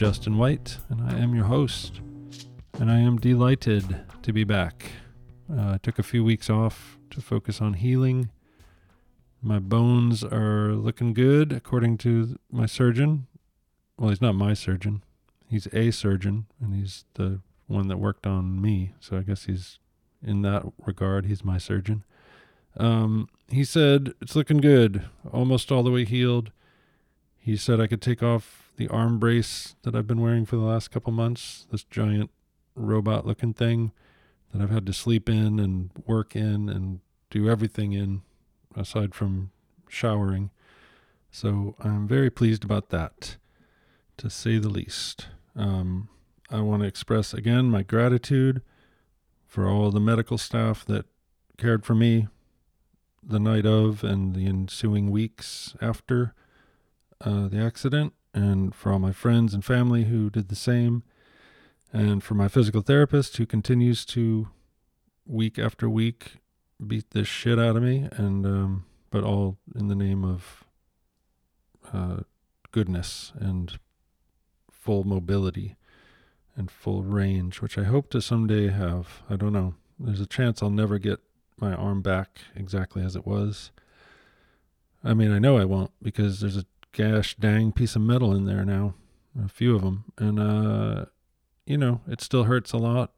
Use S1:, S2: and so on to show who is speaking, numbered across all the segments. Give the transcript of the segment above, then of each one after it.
S1: Justin White, and I am your host. And I am delighted to be back. Uh, I took a few weeks off to focus on healing. My bones are looking good, according to my surgeon. Well, he's not my surgeon, he's a surgeon, and he's the one that worked on me. So I guess he's, in that regard, he's my surgeon. Um, he said it's looking good, almost all the way healed. He said I could take off the arm brace that I've been wearing for the last couple months, this giant robot looking thing that I've had to sleep in and work in and do everything in aside from showering. So I'm very pleased about that, to say the least. Um, I want to express again my gratitude for all the medical staff that cared for me the night of and the ensuing weeks after uh, the accident, and for all my friends and family who did the same, and for my physical therapist who continues to week after week beat the shit out of me, and um, but all in the name of uh, goodness and full mobility and full range, which I hope to someday have. I don't know. There's a chance I'll never get my arm back exactly as it was. I mean, I know I won't because there's a gash dang piece of metal in there now, a few of them, and uh, you know, it still hurts a lot.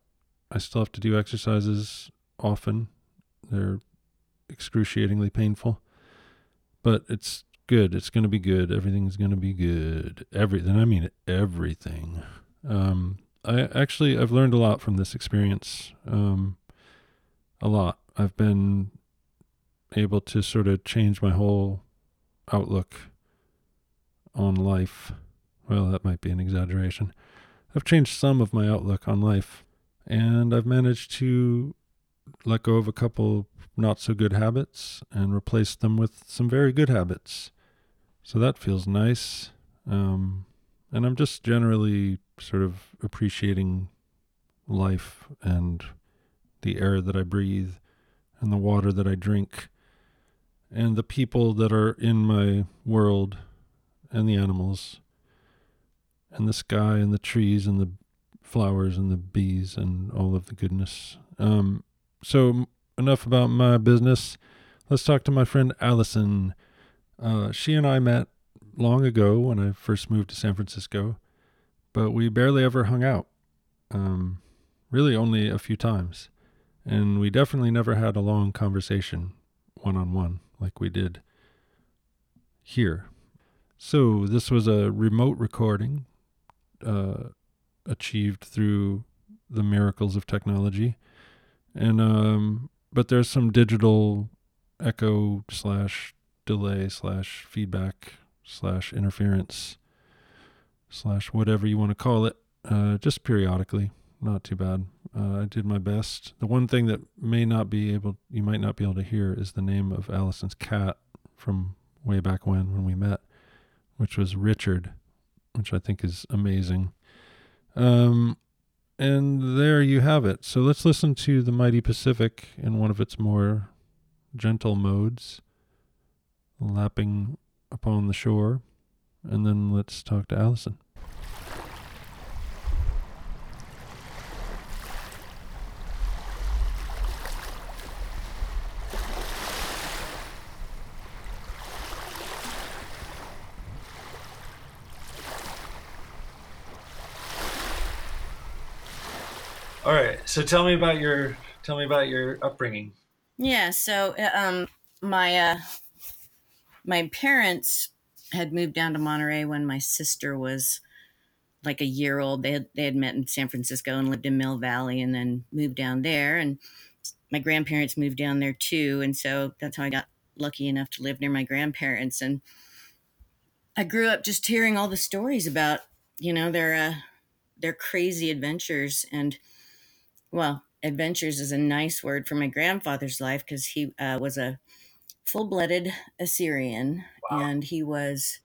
S1: I still have to do exercises often. They're excruciatingly painful, but it's good. It's going to be good. Everything's going to be good. Everything. I mean everything. Um, I actually I've learned a lot from this experience. Um, a lot. I've been able to sort of change my whole outlook on life. Well, that might be an exaggeration. I've changed some of my outlook on life, and I've managed to let go of a couple not so good habits and replace them with some very good habits. So that feels nice. Um, and I'm just generally sort of appreciating life and the air that I breathe and the water that I drink and the people that are in my world and the animals and the sky and the trees and the flowers and the bees and all of the goodness. Um, so enough about my business. Let's talk to my friend Allison. Uh, she and I met long ago when I first moved to San Francisco, but we barely ever hung out. Um, really, only a few times. And we definitely never had a long conversation one on one like we did here. So, this was a remote recording uh, achieved through the miracles of technology. And, um, but there's some digital echo slash delay slash feedback slash interference slash whatever you want to call it, uh, just periodically. Not too bad. Uh, I did my best. The one thing that may not be able, you might not be able to hear, is the name of Allison's cat from way back when when we met, which was Richard, which I think is amazing. Um, and there you have it. So let's listen to the Mighty Pacific in one of its more gentle modes, lapping upon the shore, and then let's talk to Allison. All right. So tell me about your tell me about your upbringing.
S2: Yeah. So uh, um, my uh, my parents had moved down to Monterey when my sister was like a year old. They had they had met in San Francisco and lived in Mill Valley, and then moved down there. And my grandparents moved down there too, and so that's how I got lucky enough to live near my grandparents. And I grew up just hearing all the stories about you know their uh, their crazy adventures and well, adventures is a nice word for my grandfather's life because he uh, was a full blooded Assyrian wow. and he was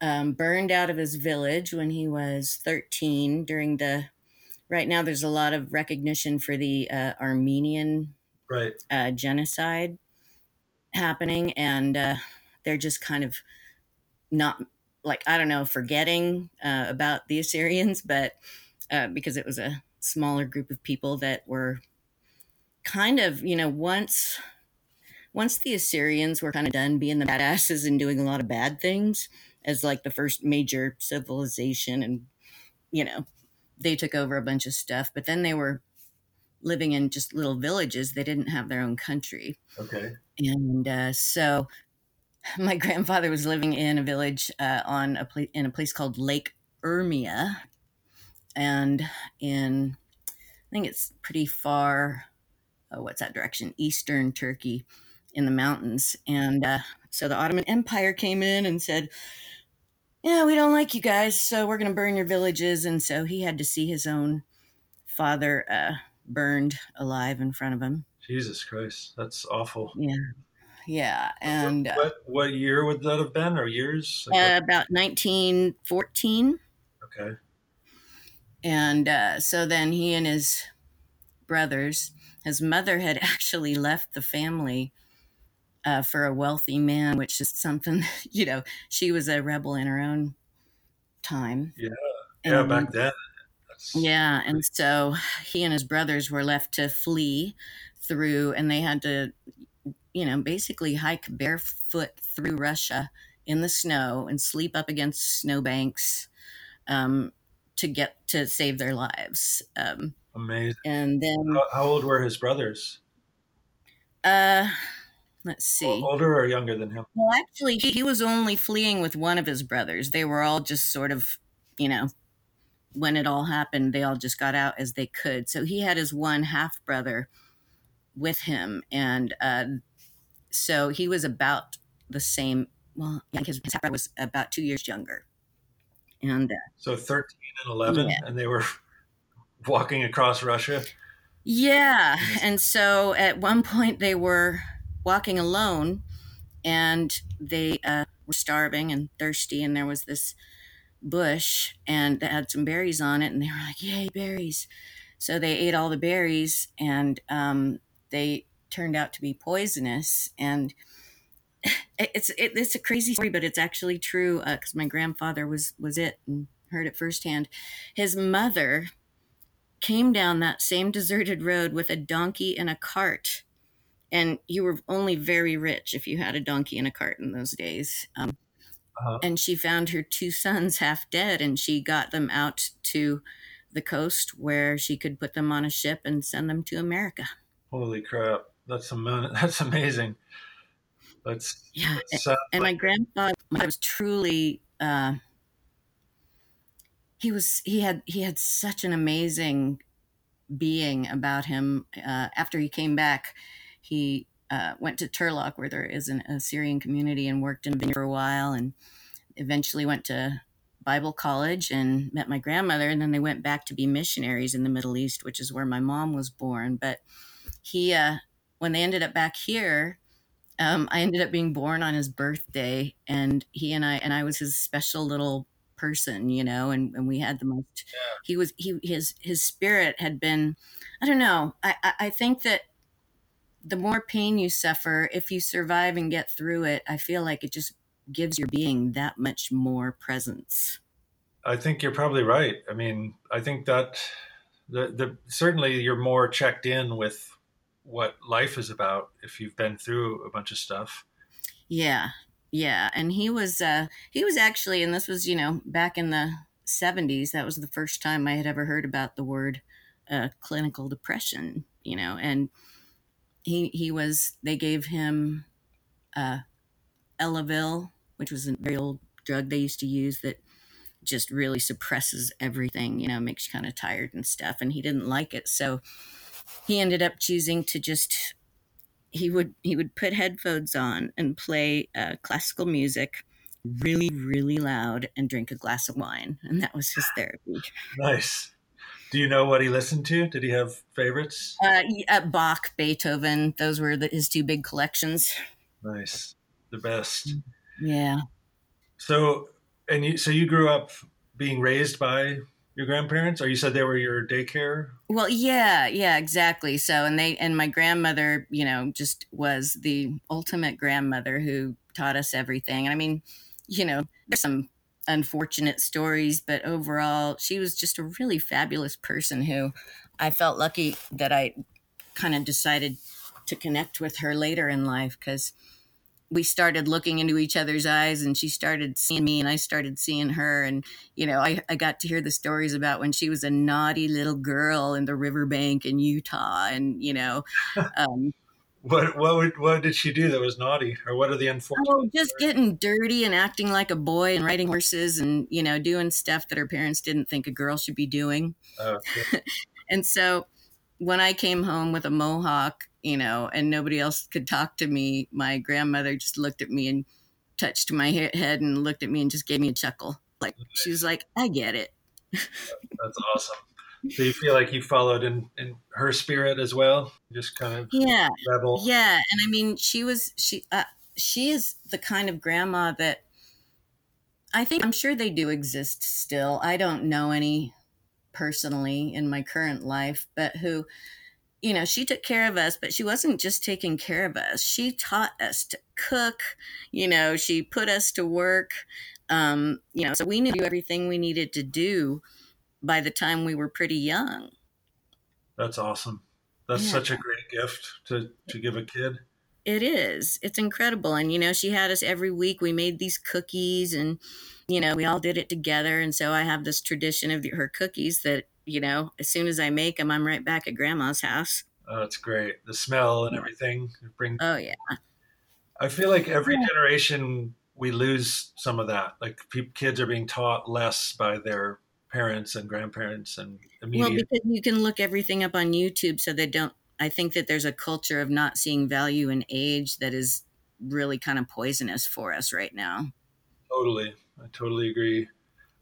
S2: um, burned out of his village when he was 13 during the. Right now, there's a lot of recognition for the uh, Armenian
S1: right.
S2: uh, genocide happening, and uh, they're just kind of not like I don't know forgetting uh, about the Assyrians, but uh, because it was a smaller group of people that were kind of you know once once the Assyrians were kind of done being the badasses and doing a lot of bad things as like the first major civilization and you know they took over a bunch of stuff but then they were living in just little villages they didn't have their own country
S3: Okay.
S2: and uh, so my grandfather was living in a village uh, on a pla- in a place called Lake Urmia, and in I think it's pretty far. Oh, what's that direction? Eastern Turkey, in the mountains. And uh, so the Ottoman Empire came in and said, "Yeah, we don't like you guys, so we're going to burn your villages." And so he had to see his own father uh, burned alive in front of him.
S3: Jesus Christ, that's awful.
S2: Yeah, yeah, and. Uh,
S3: what what year would that have been, or years? Like
S2: uh, about 1914
S3: okay.
S2: And uh, so then he and his brothers his mother had actually left the family uh, for a wealthy man which is something you know she was a rebel in her own time
S3: Yeah. Yeah,
S2: And-
S3: back then. That's,
S2: yeah and so he and his brothers were left to flee through and they had to you know basically hike barefoot through russia in the snow and sleep up against snowbanks um, to get to save their lives um,
S3: Amazing.
S2: and then
S3: How, how old were his brothers?
S2: uh, let's see
S3: Older or younger than him?
S2: well actually he, he was only fleeing with one of his brothers they were all just sort of you know when it all happened they all just got out as they could so he had his one half brother with him and uh, so he was about the same well yeah his, his half brother was about two years younger and uh,
S3: So 13 and 11,
S2: Yeah.
S3: and they were walking across Russia.
S2: Yeah. And so at one point they were walking alone and they uh, were starving and thirsty. And there was this bush and it had some berries on it. And they were like, Yay, berries. So they ate all the berries and um, they turned out to be poisonous. And it's it, it's a crazy story, but it's actually true because my grandfather was was it and heard it firsthand. His mother came down that same deserted road with a donkey and a cart. And you were only very rich if you had a donkey and a cart in those days. Um,
S3: Uh-huh.
S2: and she found her two sons half dead, and she got them out to the coast where she could put them on a ship and send them to America.
S3: Holy crap. That's, ama- that's amazing. That's,
S2: Yeah.
S3: that sounds
S2: and my grandfather was truly uh, he was he had he had such an amazing being about him uh, after he came back he uh, went to turlock where there is an assyrian community and worked in for a while and eventually went to bible college and met my grandmother and then they went back to be missionaries in the middle east which is where my mom was born but he uh, when they ended up back here um, I ended up being born on his birthday, and he and I and I was his special little person, you know, and, and we had the most. He was he his his spirit had been, I don't know. I, I I think that the more pain you suffer, if you survive and get through it, I feel like it just gives your being that much more presence.
S3: I think you're probably right. I mean, I think that the, the certainly you're more checked in with what life is about if you've been through a bunch of stuff.
S2: Yeah, yeah, and he was uh, he was actually, and this was you know back in the '70s. That was the first time I had ever heard about the word uh, clinical depression. You know, and he he was. They gave him uh, Elavil, which was a very old drug they used to use that just really suppresses everything. You know, makes you kind of tired and stuff. And he didn't like it, so he ended up choosing to just he would he would put headphones on and play uh, classical music really really loud and drink a glass of wine and that was his therapy
S3: Nice. Do you know what he listened to? Did he have favorites?
S2: uh, uh, bach beethoven those were the, his two big collections
S3: Nice. The best.
S2: yeah
S3: So, and you, so you grew up being raised by your grandparents, or you said they were your daycare?
S2: well yeah yeah exactly so and they and my grandmother you know just was the ultimate grandmother who taught us everything and i mean you know, there's some unfortunate stories, but overall, she was just a really fabulous person who I felt lucky that I kind of decided to connect with her later in life because we started looking into each other's eyes and she started seeing me and I started seeing her. And, you know, I, I got to hear the stories about when she was a naughty little girl in the riverbank in Utah. And, you know, um,
S1: what what would, what did she do that was naughty, or what are the unfortunate? Oh,
S2: just stories? getting dirty and acting like a boy and riding horses and you know doing stuff that her parents didn't think a girl should be doing. Oh, and so when I came home with a mohawk, you know, and nobody else could talk to me, my grandmother just looked at me and touched my head and looked at me and just gave me a chuckle. Like she was like, "I get it."
S1: That's awesome. So you feel like you followed in, in her spirit as well, just kind of
S2: yeah, rebel. Yeah, and I mean, she was she uh, she is the kind of grandma that I think I'm sure they do exist still. I don't know any personally in my current life, but who you know, she took care of us, but she wasn't just taking care of us. She taught us to cook, you know, she put us to work. Um, you know, so we knew everything we needed to do by the time we were pretty young.
S1: That's awesome. That's yeah. such a great gift to, to give a kid.
S2: It is. It's incredible. And, you know, she had us every week. We made these cookies and, you know, we all did it together. And so I have this tradition of the, her cookies that, you know, as soon as I make them, I'm right back at grandma's house.
S1: Oh, that's great. The smell and everything. Bring.
S2: Oh, yeah.
S1: I feel like every generation we lose some of that. Like pe- kids are being taught less by their parents and grandparents and immediate.
S2: Well, because you can look everything up on YouTube, so they don't. I think that there's a culture of not seeing value in age that is really kind of poisonous for us right now.
S1: Totally, I totally agree.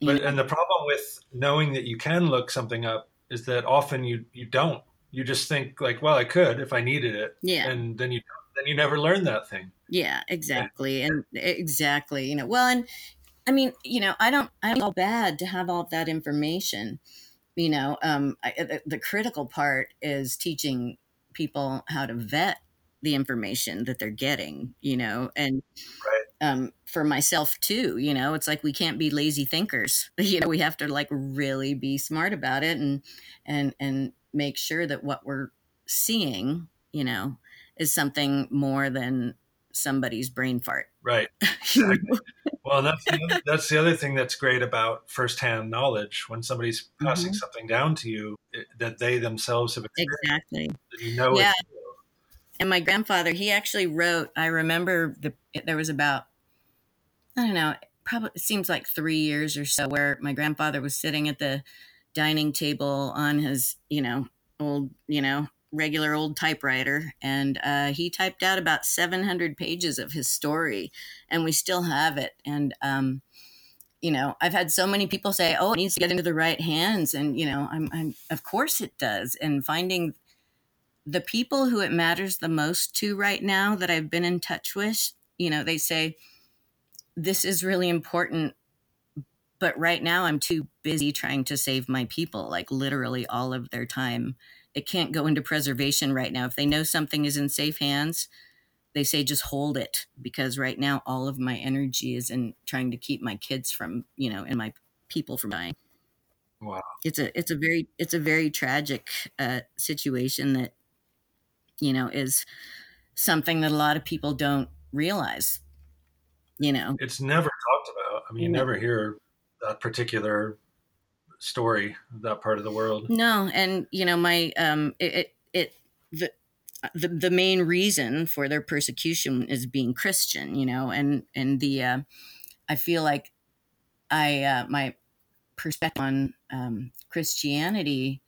S1: But yeah. and the problem with knowing that you can look something up is that often you you don't. You just think like, well, I could if I needed it.
S2: Yeah.
S1: And then you then you never learn that thing.
S2: Yeah, exactly. And exactly, you know, well, and I mean, you know, I don't, I don't feel bad to have all that information. You know, um, I, the, the critical part is teaching people how to vet the information that they're getting. You know, and right. Um, for myself too. You know, it's like we can't be lazy thinkers. You know, we have to like really be smart about it and and and make sure that what we're seeing, you know, is something more than somebody's brain fart.
S1: Right. Exactly. well, that's the, other, that's the other thing that's great about firsthand knowledge. When somebody's passing mm-hmm. something down to you it, that they themselves have
S2: experienced, exactly.
S1: You know. Yeah.
S2: And my grandfather, he actually wrote. I remember the there was about I don't know, probably it seems like three years or so, where my grandfather was sitting at the dining table on his, you know, old, you know, regular old typewriter and uh, he typed out about 700 pages of his story and we still have it and um, you know i've had so many people say oh it needs to get into the right hands and you know I'm, I'm of course it does and finding the people who it matters the most to right now that i've been in touch with you know they say this is really important but right now i'm too busy trying to save my people like literally all of their time it can't go into preservation right now. If they know something is in safe hands, they say just hold it because right now all of my energy is in trying to keep my kids from, you know, and my people from dying.
S1: Wow.
S2: It's a it's a very it's a very tragic uh, situation that you know is something that a lot of people don't realize. You know,
S1: it's never talked about. I mean, you never hear that particular story that part of the world.
S2: No, and you know my um it it, it the the, the main reason for their persecution is being Christian, you know, and and the uh, I feel like I uh, my perspective on um, Christianity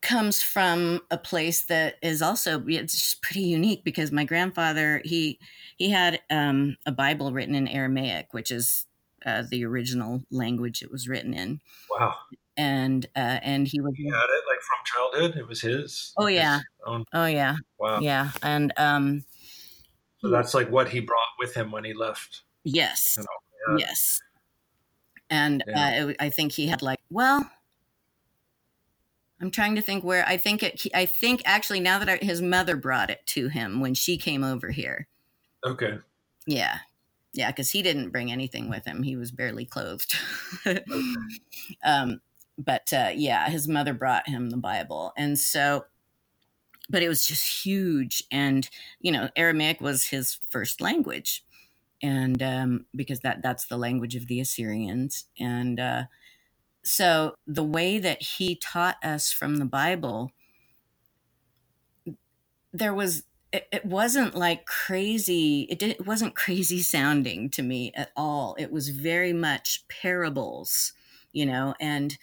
S2: comes from a place that is also it's pretty unique because my grandfather he he had um, a Bible written in Aramaic, which is uh, the original language it was written in.
S1: Wow.
S2: And uh, and he was
S1: he had it like from childhood. It was his.
S2: Oh yeah. Own. Oh yeah.
S1: Wow.
S2: Yeah, and um.
S1: So that's like what he brought with him when he left.
S2: Yes. You know, yeah. Yes. And yeah. uh, I think he had like well. I'm trying to think where I think it. I think actually now that I, his mother brought it to him when she came over here.
S1: Okay.
S2: Yeah, Yeah, because he didn't bring anything with him. He was barely clothed. um, but uh, yeah, his mother brought him the Bible. And so, but it was just huge. And, you know, Aramaic was his first language. And um, because that that's the language of the Assyrians. And uh, so the way that he taught us from the Bible, there was it, it wasn't like crazy it, did, it wasn't crazy sounding to me at all. It was very much parables you know and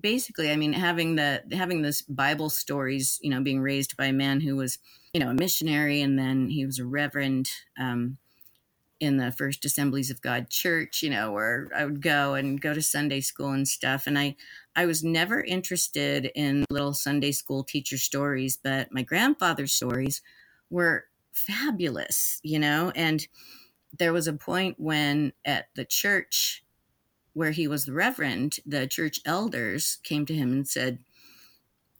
S2: basically i mean having the having this bible stories you know being raised by a man who was you know a missionary and then he was a reverend um, in the first assemblies of god church you know where i would go and go to sunday school and stuff and i i was never interested in little sunday school teacher stories but my grandfather's stories were fabulous you know and there was a point when at the church where he was the reverend, the church elders came to him and said,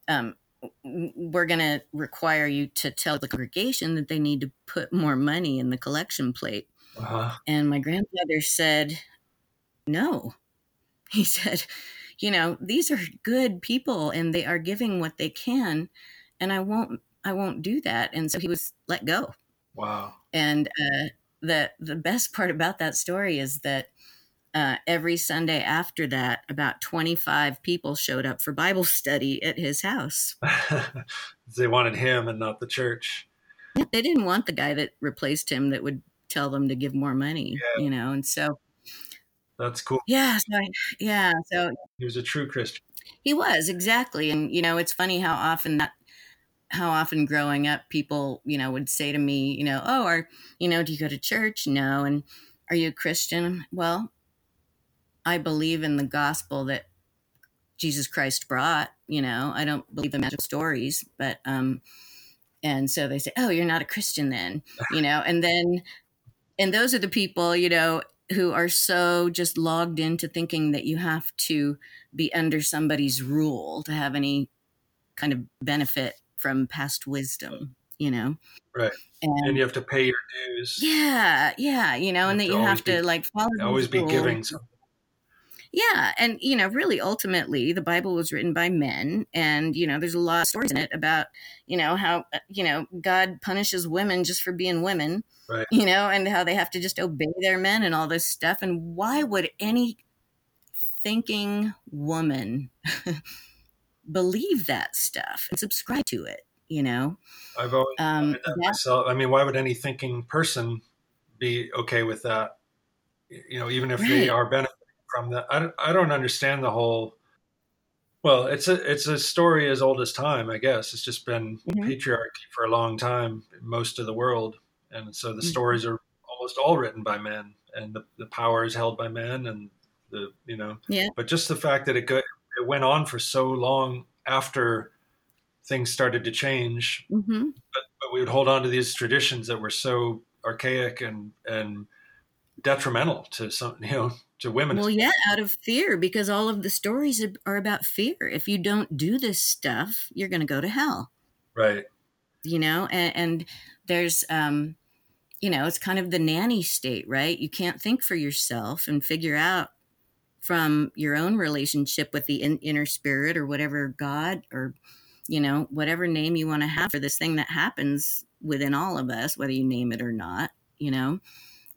S2: um, we're going to require you to tell the congregation that they need to put more money in the collection plate. Uh-huh. And my grandfather said, no. He said, you know, these are good people and they are giving what they can. And I won't, I won't do that. And so he was let go.
S1: Wow.
S2: And uh, the, the best part about that story is that uh, every Sunday after that, about 25 people showed up for Bible study at his house.
S1: they wanted him and not the church.
S2: They didn't want the guy that replaced him that would tell them to give more money, yeah. you know, and so.
S1: That's cool.
S2: Yeah. So, yeah. So
S1: he was a true Christian.
S2: He was exactly. And, you know, it's funny how often that, how often growing up people, you know, would say to me, you know, oh, are, you know, do you go to church? No. And are you a Christian? Well, I believe in the gospel that Jesus Christ brought. You know, I don't believe in magic stories, but um, and so they say, "Oh, you're not a Christian then," you know, and then, and those are the people, you know, who are so just logged into thinking that you have to be under somebody's rule to have any kind of benefit from past wisdom, you know.
S1: Right. And, and you have to pay your dues.
S2: Yeah, yeah, you know, you and that you have to be, like follow.
S1: Always be giving something
S2: yeah. And, you know, really ultimately, the Bible was written by men. And, you know, there's a lot of stories in it about, you know, how, uh, you know, God punishes women just for being women,
S1: right.
S2: you know, and how they have to just obey their men and all this stuff. And why would any thinking woman believe that stuff and subscribe to it? You know,
S1: I've always um, that myself. I mean, why would any thinking person be okay with that? You know, even if right. they are benefiting from that. I don't, I don't understand the whole. Well, it's a it's a story as old as time, I guess. It's just been mm-hmm. patriarchy for a long time most of the world, and so the mm-hmm. stories are almost all written by men, and the, the power is held by men, and the you know.
S2: Yeah.
S1: But just the fact that it go, it went on for so long after things started to change,
S2: mm-hmm.
S1: but, but we would hold on to these traditions that were so archaic and and detrimental to some you know to women.
S2: Well, yeah, out of fear, because all of the stories are about fear. If you don't do this stuff, you're going to go to hell.
S1: Right.
S2: You know, and, and there's, um, you know, it's kind of the nanny state, right? You can't think for yourself and figure out from your own relationship with the in, inner spirit or whatever God or, you know, whatever name you want to have for this thing that happens within all of us, whether you name it or not, you know?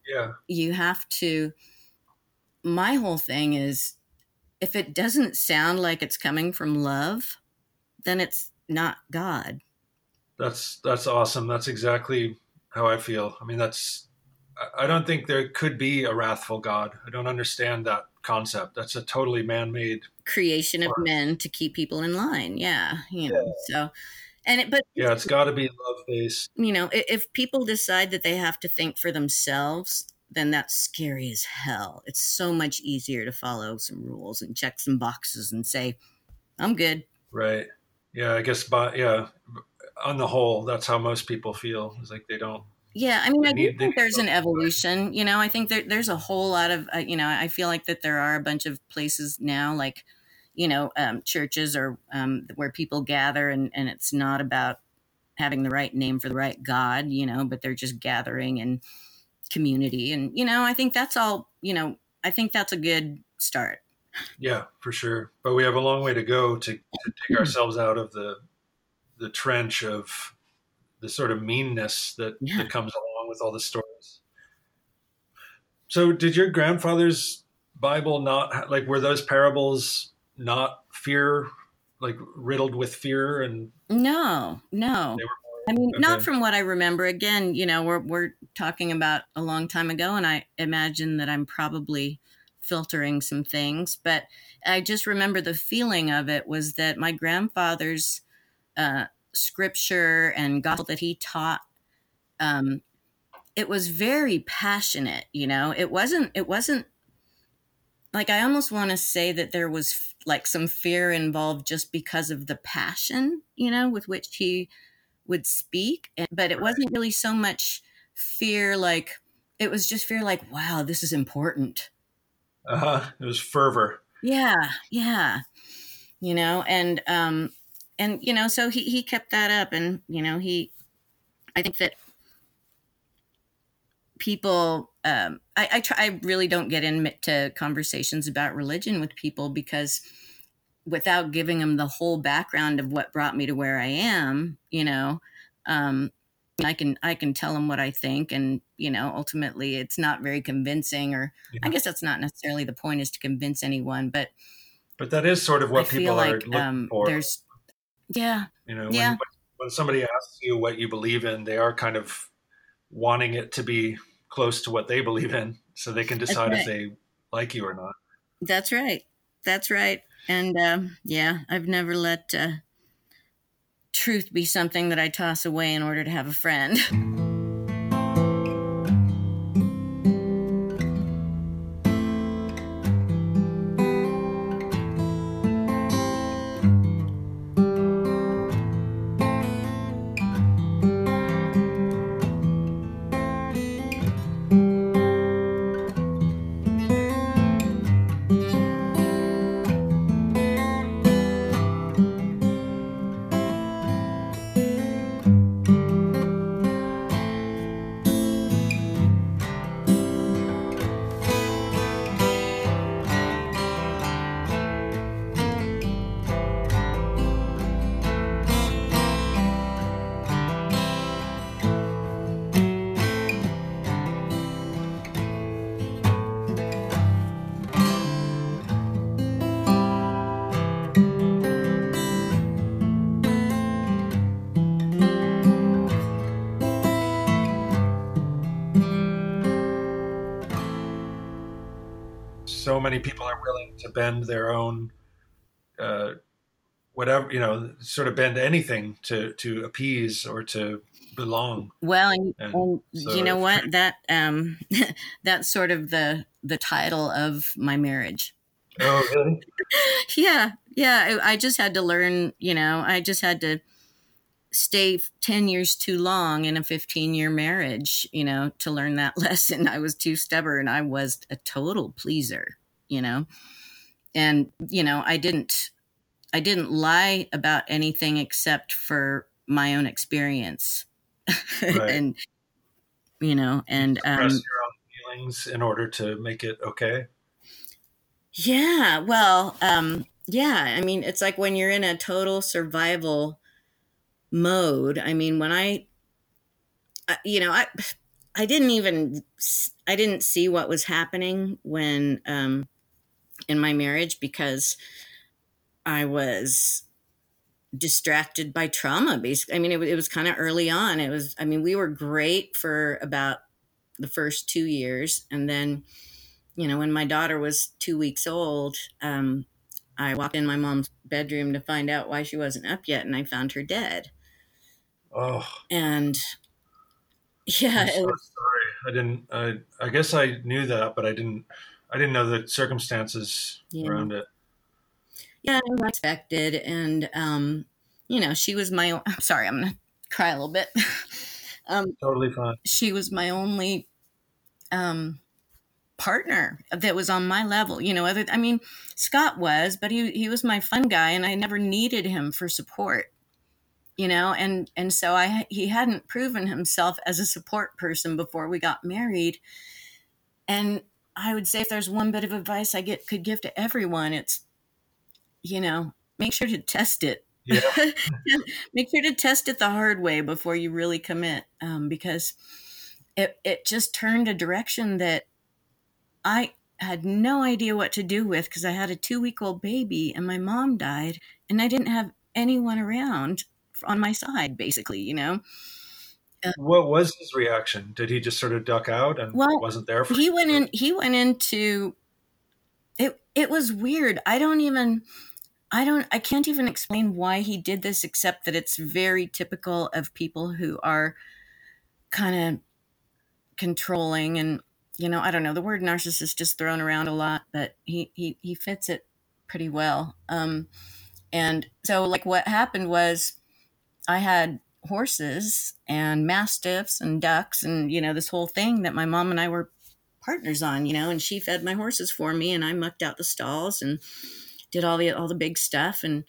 S1: Yeah.
S2: You have to my whole thing is if it doesn't sound like it's coming from love, then it's not God.
S1: That's that's awesome. That's exactly how I feel. I mean, that's I don't think there could be a wrathful God. I don't understand that concept. That's a totally man-made
S2: creation of men to keep people in line. Yeah, you know. Yeah. So and it, but
S1: yeah, it's got to be love based.
S2: You know, if people decide that they have to think for themselves, then that's scary as hell. It's so much easier to follow some rules and check some boxes and say, I'm good.
S1: Right. Yeah, I guess, but yeah, on the whole, that's how most people feel. It's like they don't.
S2: Yeah, I mean, I need, think there's an evolution. You know, I think there, there's a whole lot of, uh, you know, I feel like that there are a bunch of places now, like, you know, um, churches or um, where people gather, and and it's not about having the right name for the right God, you know, but they're just gathering and community. And, you know, I think that's all, you know, I think that's a good start.
S1: Yeah, for sure. But we have a long way to go to, to take hmm. ourselves out of the the trench of the sort of meanness that, yeah. that comes along with all the stories. So, did your grandfather's Bible not like were those parables not fear, like riddled with fear and?
S2: No, no. I mean, okay. not from what I remember. Again, you know, we're we're talking about a long time ago, and I imagine that I'm probably filtering some things, but I just remember the feeling of it was that my grandfather's uh, scripture and gospel that he taught um, it was very passionate you know it wasn't it wasn't like i almost want to say that there was like some fear involved just because of the passion you know with which he would speak but it wasn't really so much fear like it was just fear like wow this is important.
S1: Uh-huh it was fervor.
S2: Yeah yeah you know and um and you know so he he kept that up and you know he i think that people um i i try i really don't get into conversations about religion with people because without giving them the whole background of what brought me to where i am you know um I can I can tell them what I think, and you know, ultimately, it's not very convincing. Or yeah. I guess that's not necessarily the point is to convince anyone, but
S1: but that is sort of what I people like, are looking um, for.
S2: There's yeah.
S1: You know, yeah. When, when somebody asks you what you believe in, they are kind of wanting it to be close to what they believe in so they can decide right. if they like you or not.
S2: That's right. That's right. And um, yeah, I've never let uh, truth be something that I toss away in order to have a friend.
S1: so many people are willing to bend their own uh, whatever you know sort of bend anything to to appease or to belong.
S2: Well and, and, and so you know what? that um that's sort of the the title of my marriage.
S1: Oh really?
S2: Yeah yeah. I, I just had to learn you know i just had to stay 10 years too long in a 15 year marriage you know to learn that lesson. I was too stubborn. I was a total pleaser you know? And you know i didn't i didn't lie about anything except for my own experience. Right. and you know and um, your
S1: own feelings in order to make it okay?
S2: Yeah well um yeah i mean it's like when you're in a total survival mode. I mean when i you know i i didn't even i didn't see what was happening when um in my marriage because I was distracted by trauma basically i mean it, it was kind of early on. It was i mean we were great for about the first two years. And then you know when my daughter was two weeks old um, i walked in my mom's bedroom to find out why she wasn't up yet and i found her dead.
S1: Oh
S2: and yeah
S1: so
S2: was,
S1: sorry. I didn't i i guess i knew that but i didn't I didn't know the circumstances yeah. around it.
S2: Yeah, unexpected, and um, you know, she was my. I'm sorry, I'm gonna cry a little bit.
S1: um, totally fine.
S2: She was my only um, partner that was on my level. You know, other. I mean, Scott was, but he he was my fun guy, and I never needed him for support. you know and and so i he hadn't proven himself as a support person before we got married and i would say if there's one bit of advice i get could give to everyone it's you know make sure to test it yeah. make sure to test it the hard way before you really commit um, because it, it just turned a direction that i had no idea what to do with because i had a two week old baby and my mom died and i didn't have anyone around on my side, basically, you know.
S1: Uh, what was his reaction? Did he just sort of duck out and well, wasn't there
S2: for? He you? went in. He went into. It it was weird. I don't even. I don't. I can't even explain why he did this, except that it's very typical of people who are kind of controlling and you know i don't know the word narcissist is thrown around a lot but he he, he fits it pretty well um and so like what happened was I had horses and mastiffs and ducks and you know this whole thing that my mom and I were partners on, you know, and she fed my horses for me and I mucked out the stalls and did all the all the big stuff and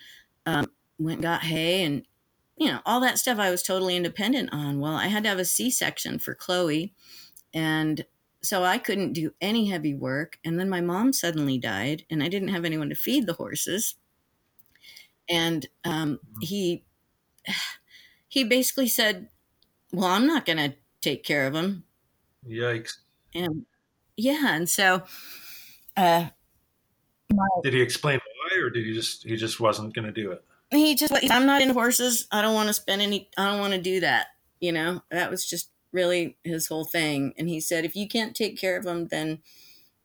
S2: um, went and got hay and you know all that stuff I was totally independent on. Well, I had to have a C-section for Chloe and so I couldn't do any heavy work and then my mom suddenly died and I didn't have anyone to feed the horses. And um, he he basically said, "Well, I'm not going to take care of him."
S1: Yikes!
S2: And yeah, and so uh,
S1: my, did he explain why, or did he just he just wasn't going to do it?
S2: He just I'm not into horses. I don't want to spend any. I don't want to do that. You know, that was just really his whole thing. And he said, if you can't take care of them, then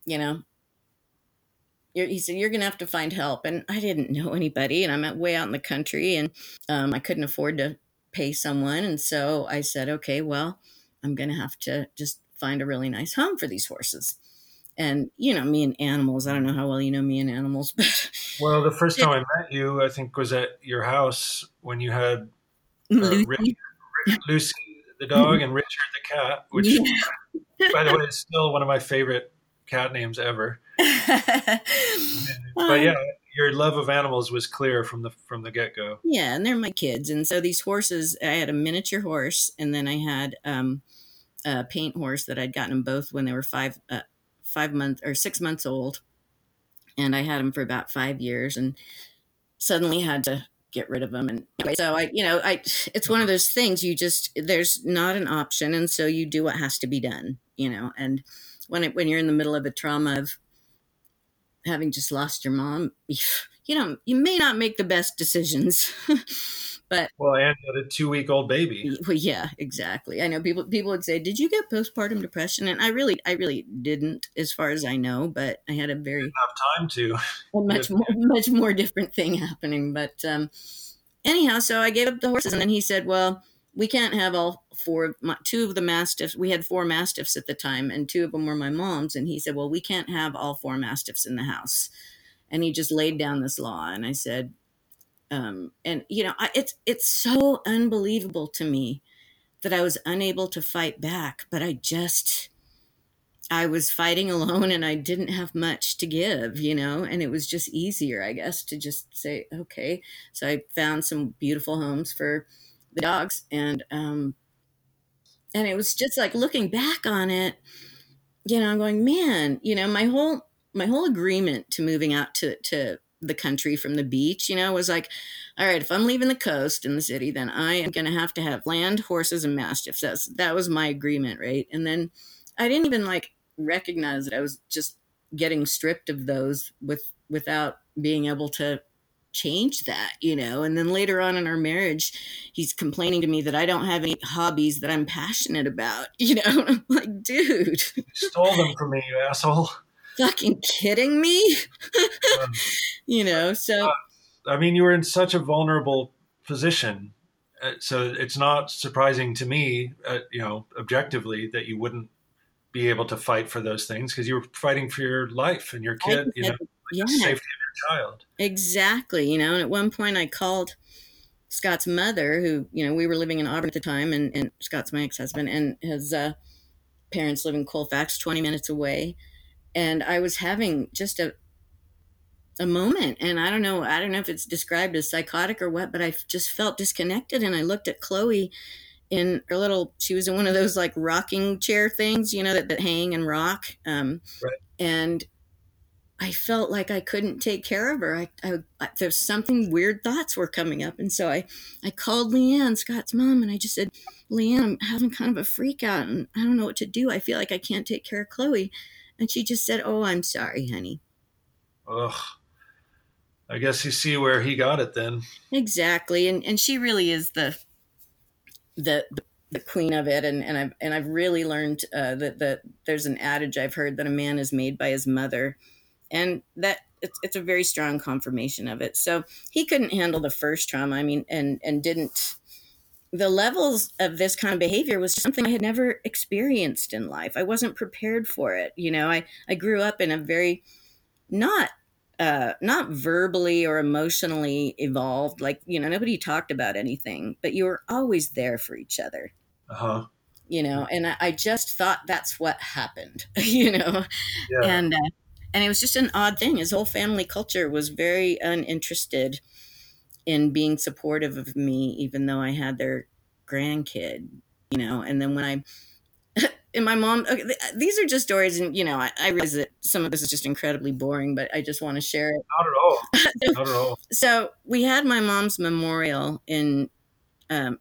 S2: you know he said you're gonna have to find help and i didn't know anybody and i'm way out in the country and um, i couldn't afford to pay someone and so i said okay well i'm gonna have to just find a really nice home for these horses and you know me and animals i don't know how well you know me and animals but
S1: well the first time i met you i think was at your house when you had uh, lucy. Rick, lucy the dog and richard the cat which yeah. by the way is still one of my favorite cat names ever but yeah, your love of animals was clear from the from the get go.
S2: Yeah, and they're my kids, and so these horses. I had a miniature horse, and then I had um, a paint horse that I'd gotten them both when they were five uh, five months or six months old, and I had them for about five years, and suddenly had to get rid of them and so i you know i it's one of those things you just there's not an option and so you do what has to be done you know and when it when you're in the middle of a trauma of having just lost your mom, you know, you may not make the best decisions. but
S1: well, and had a two week old baby.
S2: Well, yeah, exactly. I know people people would say, "Did you get postpartum depression?" And I really, I really didn't, as far as I know. But I had a very
S1: have time to
S2: a much more much more different thing happening. But um, anyhow, so I gave up the horses, and then he said, "Well." We can't have all four my, two of the mastiffs we had four mastiffs at the time and two of them were my mom's and he said well we can't have all four mastiffs in the house. And he just laid down this law and i said um, and you know I, it's it's so unbelievable to me that i was unable to fight back but i just i was fighting alone and i didn't have much to give you know and it was just easier i guess to just say okay. So i found some beautiful homes for the dogs and um and it was just like looking back on it you know i'm going man you know my whole my whole agreement to moving out to to the country from the beach you know was like all right if i'm leaving the coast in the city then i am going to have to have land horses and mastiffs. That's that was my agreement right? And then i didn't even like recognize that i was just getting stripped of those with without being able to change that, you know. And then later on in our marriage, he's complaining to me that I don't have any hobbies that I'm passionate about, you know. I'm like, dude,
S1: you stole them from me, you asshole.
S2: Fucking kidding me? um, you know, so. Uh,
S1: I mean, you were in such a vulnerable position. Uh, so it's not surprising to me, uh, you know, objectively, that you wouldn't be able to fight for those things because you were fighting for your life and your kid, you know, yeah. safety child.
S2: Exactly. You know, and at one point I called Scott's mother, who, you know, we were living in Auburn at the time, and, and Scott's my ex husband, and his uh, parents live in Colfax, 20 minutes away. And I was having just a, a moment and i don't know i don't know if it's described as psychotic or what but i just felt disconnected and i looked at chloe in her little she was in one of those like rocking chair things you know that, that hang and rock um, right. and i felt like i couldn't take care of her. I, I, I there's something weird thoughts were coming up. And so i i called leanne scott's mom and i just said leanne i'm having kind of a freak out and i don't know what to do. I feel like i can't take care of chloe. And she just said oh i'm sorry honey.
S1: Ugh. I guess you see where he got it then.
S2: Exactly, and and she really is the the the queen of it, and and I've and I've really learned uh, that that there's an adage I've heard that a man is made by his mother, and that it's it's a very strong confirmation of it. So he couldn't handle the first trauma. I mean, and and didn't. The levels of this kind of behavior was something I had never experienced in life. I wasn't prepared for it. You know, I I grew up in a very not uh, not verbally or emotionally evolved. Like, you know, nobody talked about anything, but you were always there for each other.
S1: Uh huh.
S2: You know, and I, I, just thought that's what happened, you know? Yeah. And, uh, and it was just an odd thing. His whole family culture was very uninterested in being supportive of me, even though I had their grandkid, you know? And then when I, and my mom okay, these are just stories and you know I, I, realize that some of this is just incredibly boring but i just want to share it
S1: not at all not at all
S2: so we had my mom's memorial in um,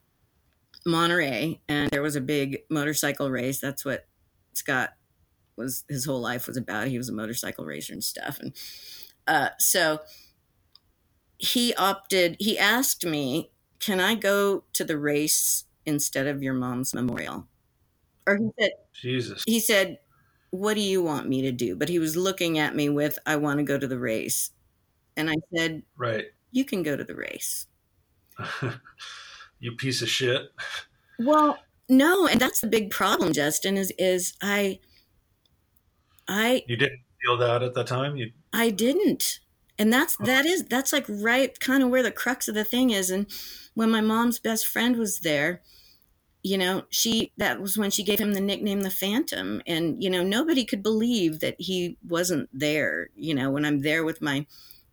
S2: monterey and there was a big motorcycle race that's what scott was his whole life was about he was a motorcycle racer and stuff and uh, so he opted he asked me can i go to the race instead of your mom's memorial or he said,
S1: Jesus.
S2: He said, What do you want me to do? But he was looking at me with, I want to go to the race. And I said,
S1: Right.
S2: You can go to the race.
S1: you piece of shit.
S2: Well, no, and that's the big problem, Justin, is is I I
S1: You didn't feel that at the time? You
S2: I didn't. And that's that is that's like right kind of where the crux of the thing is. And when my mom's best friend was there, you know she that was when she gave him the nickname the phantom and you know nobody could believe that he wasn't there you know when i'm there with my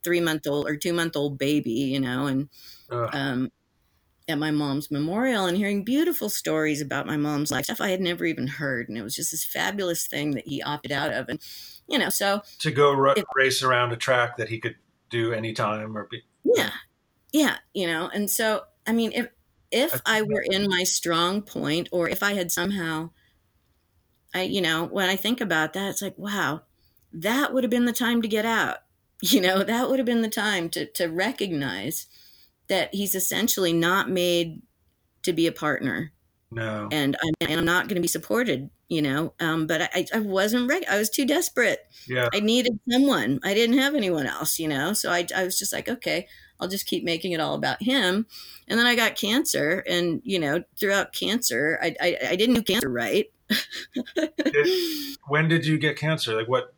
S2: three month old or two month old baby you know and um, at my mom's memorial and hearing beautiful stories about my mom's life stuff i had never even heard. And it was just this fabulous thing that he opted out of. And you know so
S1: to go r- it, race around a track that he could do anytime or be
S2: yeah. Yeah you know and so i mean if if I were in my strong point or if I had somehow I you know, when I think about that, it's like, wow, that would have been the time to get out. You know, that would have been the time to to recognize that he's essentially not made to be a partner.
S1: No.
S2: And I'm, and I'm not going to be supported, you know. Um, but I, I wasn't ready. I was too desperate.
S1: Yeah.
S2: I needed someone. I didn't have anyone else, you know. So I, I was just like, okay, I'll just keep making it all about him. And then I got cancer, and you know, throughout cancer, I I, I didn't do cancer right.
S1: did, when did you get cancer? Like what?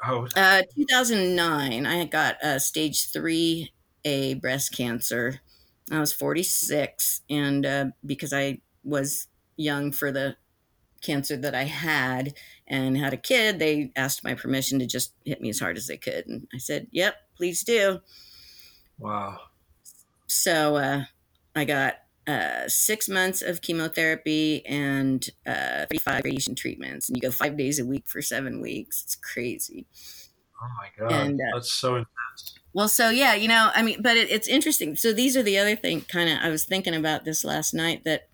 S1: How?
S2: Uh, 2009. I got uh, stage three A breast cancer. I was 46, and uh, because I was young for the cancer that I had and had a kid, they asked my permission to just hit me as hard as they could. And I said, Yep, please do.
S1: Wow.
S2: So uh, I got uh, six months of chemotherapy and uh, 35 radiation treatments. And you go five days a week for seven weeks. It's crazy.
S1: Oh my God. And, uh, That's so intense.
S2: Well, so yeah, you know, I mean, but it, it's interesting. So these are the other thing kind of, I was thinking about this last night that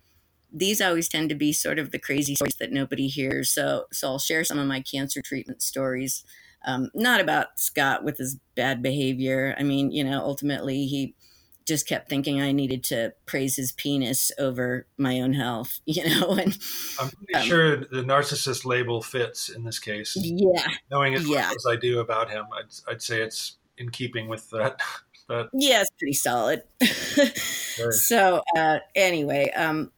S2: these always tend to be sort of the crazy stories that nobody hears. So, so I'll share some of my cancer treatment stories um, not about Scott with his bad behavior. I mean, you know, ultimately he just kept thinking I needed to praise his penis over my own health, you know. And
S1: I'm pretty um, sure the narcissist label fits in this case.
S2: Yeah,
S1: knowing as yeah. as I do about him, I'd, I'd say it's in keeping with that. that.
S2: Yeah, it's pretty solid. so uh, anyway, um,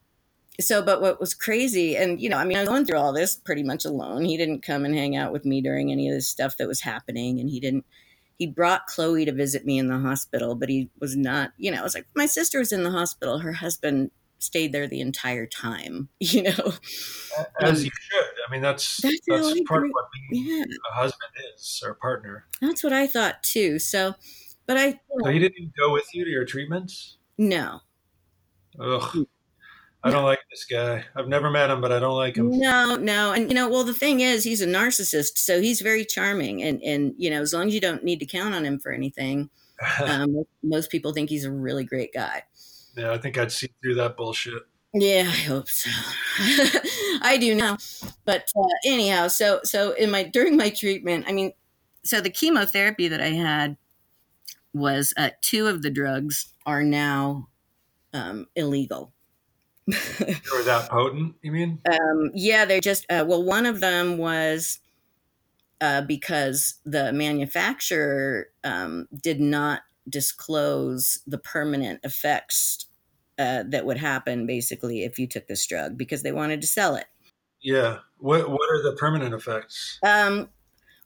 S2: so but what was crazy and you know i mean i was going through all this pretty much alone he didn't come and hang out with me during any of this stuff that was happening and he didn't he brought chloe to visit me in the hospital but he was not you know it was like my sister was in the hospital her husband stayed there the entire time you know
S1: as um, you should i I mean, that's that's, that's part of what being yeah. a husband is or a partner.
S2: That's what I thought too. So, but I. You
S1: know, so he didn't even go with you to your treatments.
S2: No.
S1: Ugh. I don't like this guy. I've never met him, but I don't like him.
S2: No, no, and you know, well, the thing is, he's a narcissist, so he's very charming, and and you know, as long as you don't need to count on him for anything, um, most people think he's a really great guy.
S1: Yeah, I think I'd see through that bullshit.
S2: Yeah, I hope so. I do now, but uh, anyhow, so so in my during my treatment, I mean, so the chemotherapy that I had was uh, two of the drugs are now um, illegal.
S1: Or that potent? You mean?
S2: Um, yeah, they're just uh, well, one of them was uh, because the manufacturer um, did not disclose the permanent effects uh, that would happen basically if you took this drug because they wanted to sell it.
S1: Yeah. What What are the permanent effects?
S2: Um,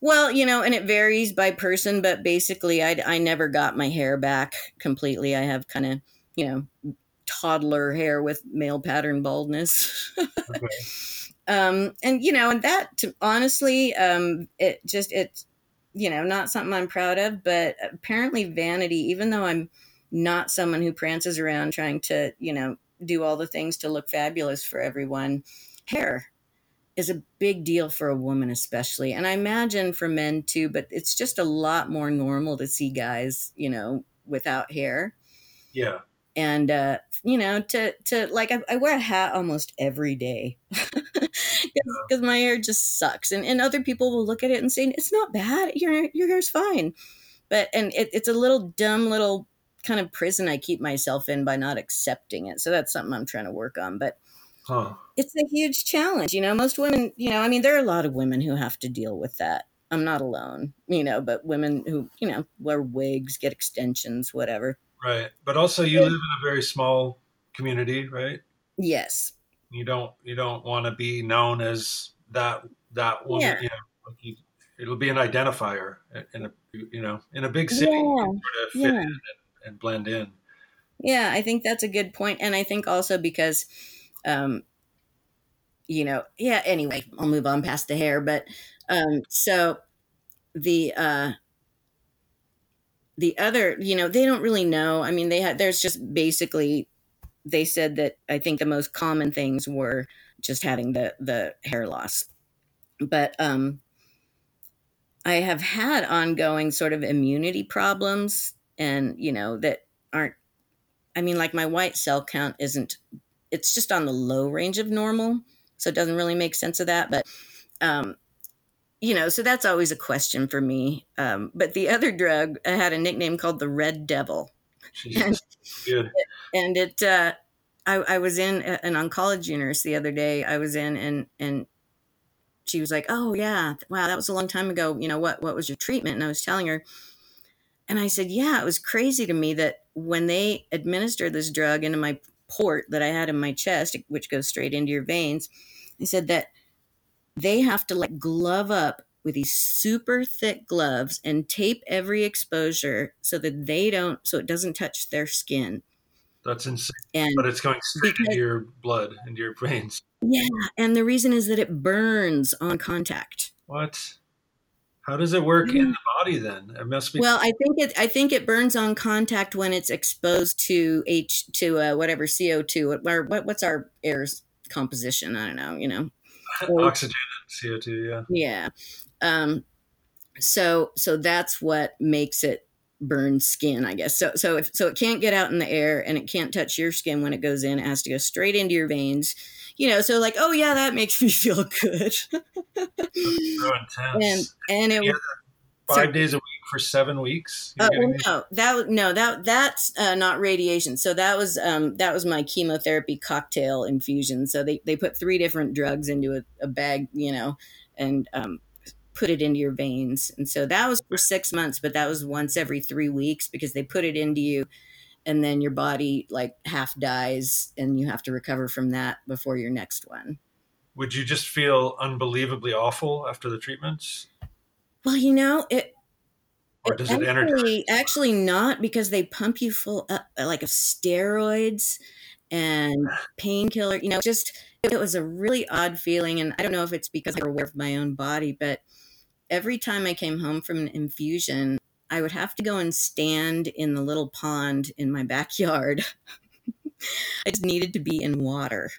S2: well, you know, and it varies by person, but basically, I I never got my hair back completely. I have kind of you know toddler hair with male pattern baldness. okay. um, and you know, and that to, honestly, um, it just it's you know not something I'm proud of, but apparently vanity. Even though I'm not someone who prances around trying to, you know, do all the things to look fabulous for everyone. Hair is a big deal for a woman, especially. And I imagine for men too, but it's just a lot more normal to see guys, you know, without hair.
S1: Yeah.
S2: And, uh, you know, to, to like, I, I wear a hat almost every day because my hair just sucks. And, and other people will look at it and say, it's not bad. Your, your hair's fine. But, and it, it's a little dumb little kind of prison I keep myself in by not accepting it. So that's something I'm trying to work on. But huh. it's a huge challenge. You know, most women, you know, I mean, there are a lot of women who have to deal with that. I'm not alone, you know, but women who, you know, wear wigs, get extensions, whatever.
S1: Right. But also you live in a very small community, right?
S2: Yes.
S1: You don't you don't want to be known as that that woman, yeah. you know, like you, it'll be an identifier in a you know, in a big city. Yeah. Sort of fit yeah. in and blend in.
S2: Yeah, I think that's a good point, and I think also because, um, you know, yeah. Anyway, I'll move on past the hair, but um, so the uh, the other, you know, they don't really know. I mean, they had there's just basically they said that I think the most common things were just having the the hair loss, but um, I have had ongoing sort of immunity problems and you know that aren't i mean like my white cell count isn't it's just on the low range of normal so it doesn't really make sense of that but um you know so that's always a question for me. Um but the other drug i had a nickname called the red devil. And, Good. and it uh I, I was in an oncology nurse the other day. I was in and and she was like oh yeah wow that was a long time ago. You know what what was your treatment? And i was telling her. And I said, Yeah, it was crazy to me that when they administered this drug into my port that I had in my chest, which goes straight into your veins, they said that they have to like glove up with these super thick gloves and tape every exposure so that they don't, so it doesn't touch their skin.
S1: That's insane. And but it's going straight because, into your blood, into your veins.
S2: Yeah. And the reason is that it burns on contact.
S1: What? How does it work in the body then? It must be.
S2: Well, I think it. I think it burns on contact when it's exposed to H to uh, whatever CO two or what, what's our air's composition? I don't know. You know,
S1: oxygen and CO two. Yeah.
S2: Yeah. Um, so so that's what makes it burn skin, I guess. So so if so, it can't get out in the air and it can't touch your skin when it goes in. It has to go straight into your veins you know, so like, oh yeah, that makes me feel good. so
S1: intense. And and it was five so, days a week for seven weeks.
S2: Uh, well, no, that no that that's uh, not radiation. So that was um, that was my chemotherapy cocktail infusion. So they they put three different drugs into a, a bag, you know, and um, put it into your veins. And so that was for six months, but that was once every three weeks because they put it into you and then your body like half dies and you have to recover from that before your next one.
S1: Would you just feel unbelievably awful after the treatments?
S2: Well, you know, it or does it actually, actually not because they pump you full uh, like of steroids and painkiller. You know, just it was a really odd feeling, and I don't know if it's because I'm aware of my own body, but every time I came home from an infusion, I would have to go and stand in the little pond in my backyard. I just needed to be in water.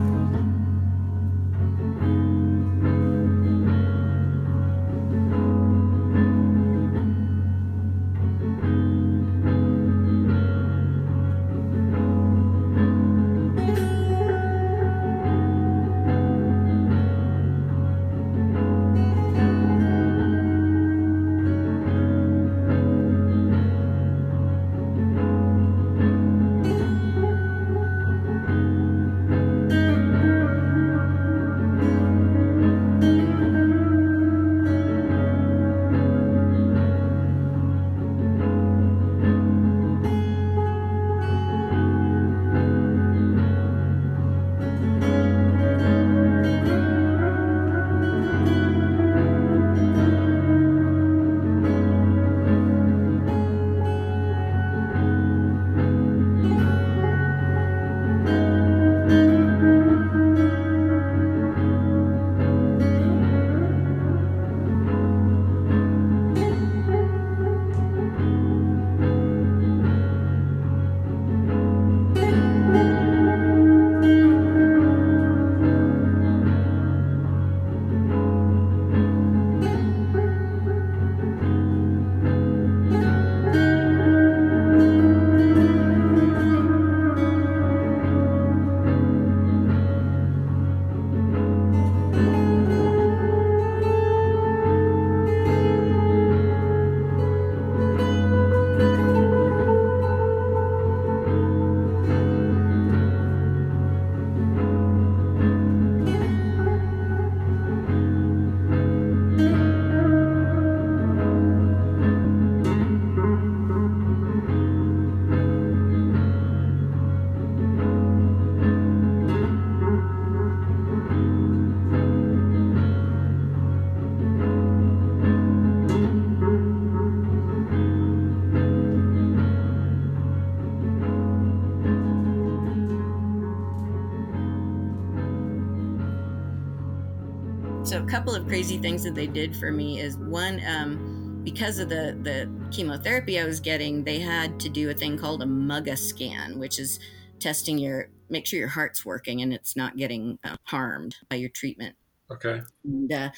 S2: Couple of crazy things that they did for me is one, um, because of the the chemotherapy I was getting, they had to do a thing called a MUGA scan, which is testing your make sure your heart's working and it's not getting uh, harmed by your treatment.
S1: Okay.
S2: And, uh,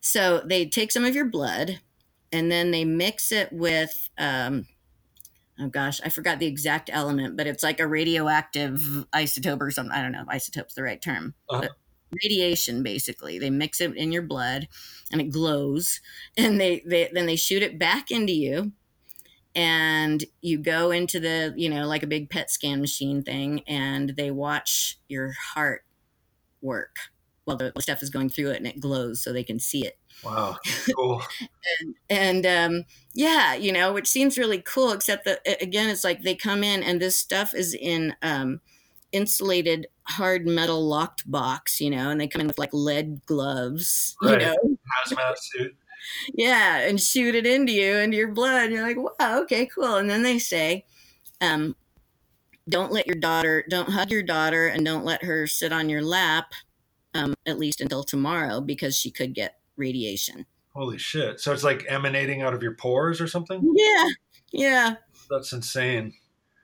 S2: so they take some of your blood, and then they mix it with. Um, oh gosh, I forgot the exact element, but it's like a radioactive isotope or something. I don't know if isotope's the right term. Uh-huh. Radiation basically. They mix it in your blood and it glows and they, they then they shoot it back into you and you go into the you know like a big pet scan machine thing and they watch your heart work while the stuff is going through it and it glows so they can see it.
S1: Wow. Cool.
S2: And, and um, yeah you know which seems really cool except that again it's like they come in and this stuff is in um, insulated hard metal locked box, you know, and they come in with like lead gloves, right. you know.
S1: Hazmat suit.
S2: Yeah, and shoot it into you, into your blood. And you're like, wow, okay, cool. And then they say, um, don't let your daughter, don't hug your daughter, and don't let her sit on your lap, um, at least until tomorrow, because she could get radiation.
S1: Holy shit! So it's like emanating out of your pores or something.
S2: Yeah, yeah.
S1: That's insane.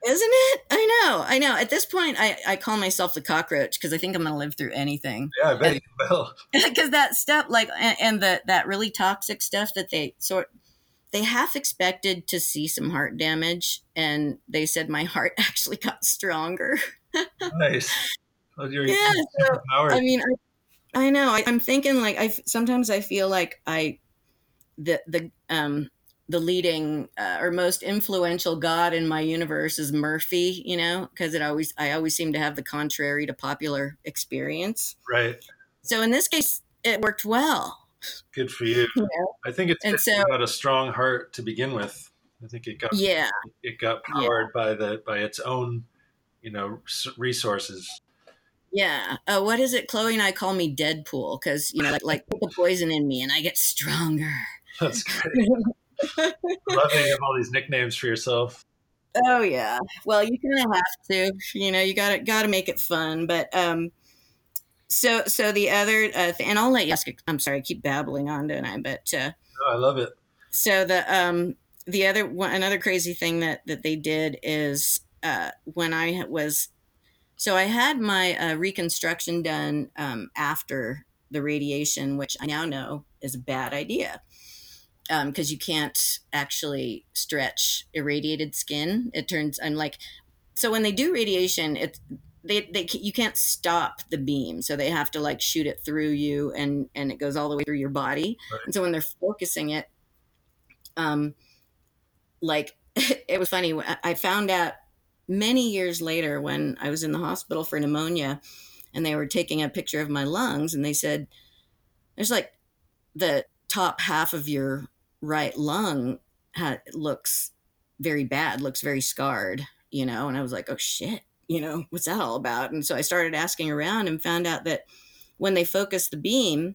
S2: Isn't it? I know, I know. At this point, I, I call myself the cockroach because I think I'm going to live through anything.
S1: Yeah, I bet you will.
S2: Because that stuff, like, and, and the that really toxic stuff that they sort, they half expected to see some heart damage, and they said my heart actually got stronger.
S1: nice.
S2: Well, yeah. So, I mean, I, I know. I, I'm thinking like I sometimes I feel like I the the um the leading uh, or most influential god in my universe is Murphy, you know, because it always I always seem to have the contrary to popular experience.
S1: Right.
S2: So in this case, it worked well.
S1: Good for you. you know? I think it's and so, got a strong heart to begin with. I think it got
S2: yeah
S1: it got powered yeah. by the by its own you know resources.
S2: Yeah. Uh, what is it? Chloe and I call me Deadpool because you know like, like put the poison in me and I get stronger.
S1: That's great. Love that you have all these nicknames for yourself.
S2: Oh yeah. Well, you kind of have to. You know, you got to got to make it fun. But um, so so the other uh, th- and I'll let you ask. I'm sorry, I keep babbling on, don't I? But uh,
S1: oh, I love it.
S2: So the um the other one another crazy thing that that they did is uh when I was so I had my uh, reconstruction done um, after the radiation, which I now know is a bad idea because um, you can't actually stretch irradiated skin. It turns and like so when they do radiation, it they, they you can't stop the beam, so they have to like shoot it through you, and and it goes all the way through your body. Right. And so when they're focusing it, um, like it was funny. I found out many years later when I was in the hospital for pneumonia, and they were taking a picture of my lungs, and they said, "There's like the top half of your right lung ha- looks very bad, looks very scarred." You know, and I was like, "Oh shit." You know, what's that all about? And so I started asking around and found out that when they focus the beam,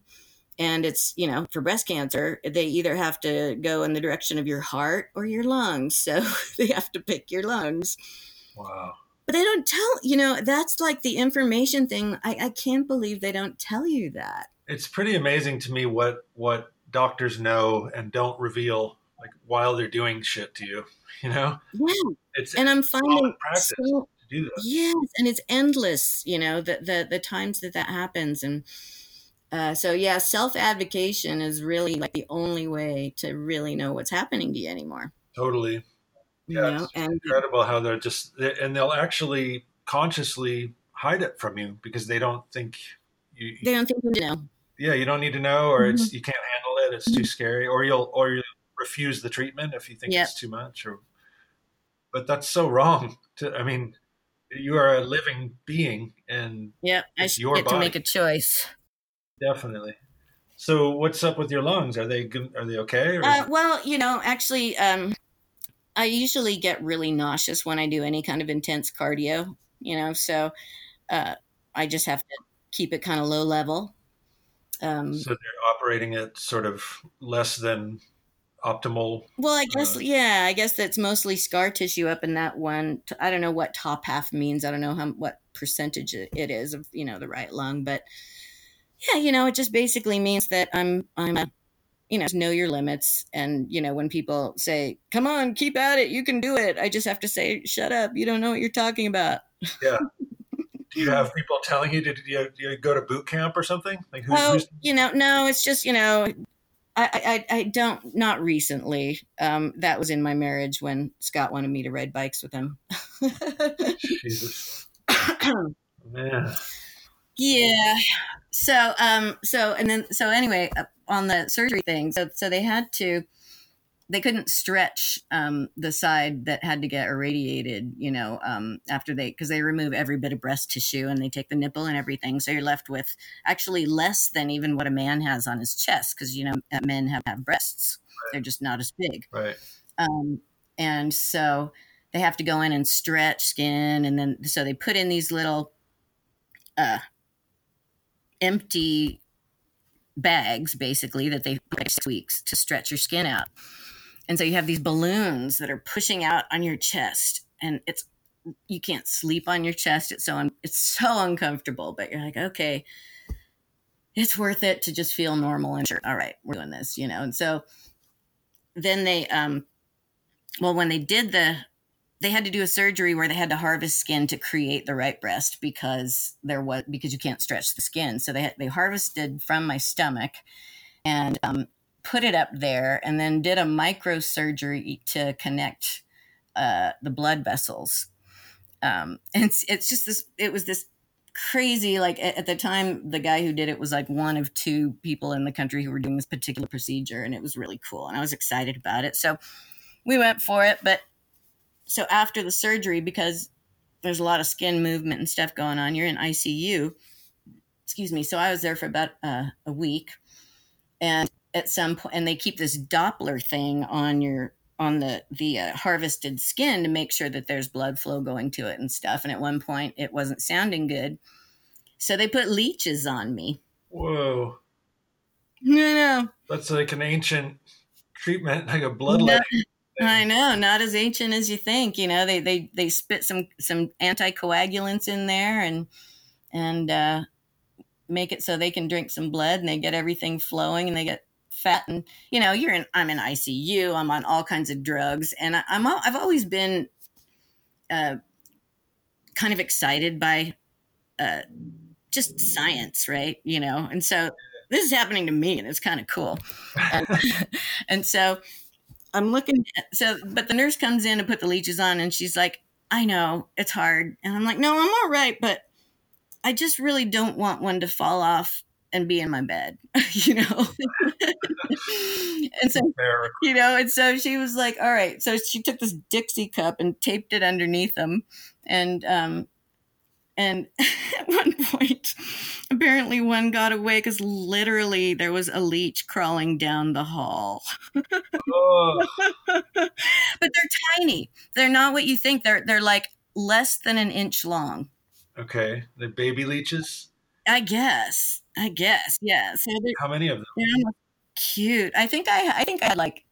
S2: and it's you know for breast cancer they either have to go in the direction of your heart or your lungs so they have to pick your lungs
S1: wow
S2: but they don't tell you know that's like the information thing I, I can't believe they don't tell you that
S1: it's pretty amazing to me what what doctors know and don't reveal like while they're doing shit to you you know
S2: yeah it's and i'm finding so, yes and it's endless you know the, the the times that that happens and uh, so yeah, self advocation is really like the only way to really know what's happening to you anymore.
S1: Totally. Yeah, you know? it's and, incredible how they're just and they'll actually consciously hide it from you because they don't think you.
S2: They don't think you know.
S1: Yeah, you don't need to know, or mm-hmm. it's you can't it. It's too scary, or you'll or you refuse the treatment if you think yep. it's too much. Or, but that's so wrong. To I mean, you are a living being, and
S2: yeah, I should get body. to make a choice.
S1: Definitely. So, what's up with your lungs? Are they good? Are they okay?
S2: Uh, well, you know, actually, um, I usually get really nauseous when I do any kind of intense cardio. You know, so uh, I just have to keep it kind of low level.
S1: Um, so they're operating at sort of less than optimal.
S2: Well, I guess uh, yeah, I guess that's mostly scar tissue up in that one. I don't know what top half means. I don't know how what percentage it is of you know the right lung, but yeah, you know, it just basically means that I'm I'm a you know, know your limits. And, you know, when people say, come on, keep at it, you can do it, I just have to say, shut up, you don't know what you're talking about.
S1: Yeah. do you have people telling you, did you, do you go to boot camp or something?
S2: Like, who's, oh, who's... you know, no, it's just, you know, I, I, I don't, not recently. Um, that was in my marriage when Scott wanted me to ride bikes with him. Jesus. Man. Yeah. So, um, so, and then, so anyway, uh, on the surgery thing, so, so they had to, they couldn't stretch um, the side that had to get irradiated, you know, um, after they, because they remove every bit of breast tissue and they take the nipple and everything. So you're left with actually less than even what a man has on his chest, because, you know, men have, have breasts. Right. They're just not as big.
S1: Right.
S2: Um, and so they have to go in and stretch skin. And then, so they put in these little, uh, empty bags basically that they put six weeks to stretch your skin out. And so you have these balloons that are pushing out on your chest and it's you can't sleep on your chest. It's so it's so uncomfortable, but you're like, okay, it's worth it to just feel normal and sure, all right, we're doing this, you know. And so then they um well when they did the they had to do a surgery where they had to harvest skin to create the right breast because there was because you can't stretch the skin. So they they harvested from my stomach and um, put it up there, and then did a microsurgery to connect uh, the blood vessels. Um, and it's it's just this. It was this crazy like at the time the guy who did it was like one of two people in the country who were doing this particular procedure and it was really cool and i was excited about it so we went for it but so after the surgery, because there's a lot of skin movement and stuff going on, you're in ICU. Excuse me. So I was there for about uh, a week, and at some point, and they keep this Doppler thing on your on the the uh, harvested skin to make sure that there's blood flow going to it and stuff. And at one point, it wasn't sounding good, so they put leeches on me.
S1: Whoa!
S2: No, no,
S1: that's like an ancient treatment, like a bloodletting.
S2: I know, not as ancient as you think. You know, they they they spit some some anticoagulants in there and and uh, make it so they can drink some blood and they get everything flowing and they get fat and you know you're in I'm in ICU. I'm on all kinds of drugs and I, I'm I've always been uh, kind of excited by uh, just science, right? You know, and so this is happening to me and it's kind of cool. and, and so I'm looking at, so, but the nurse comes in to put the leeches on and she's like, I know it's hard. And I'm like, no, I'm all right, but I just really don't want one to fall off and be in my bed, you know? and so, you know, and so she was like, all right. So she took this Dixie cup and taped it underneath them. And, um, and at one point, apparently one got away because literally there was a leech crawling down the hall. oh. but they're tiny. They're not what you think. They're they're like less than an inch long.
S1: Okay, the baby leeches.
S2: I guess. I guess. Yeah. So
S1: how many of them?
S2: They're cute. I think I I think I had like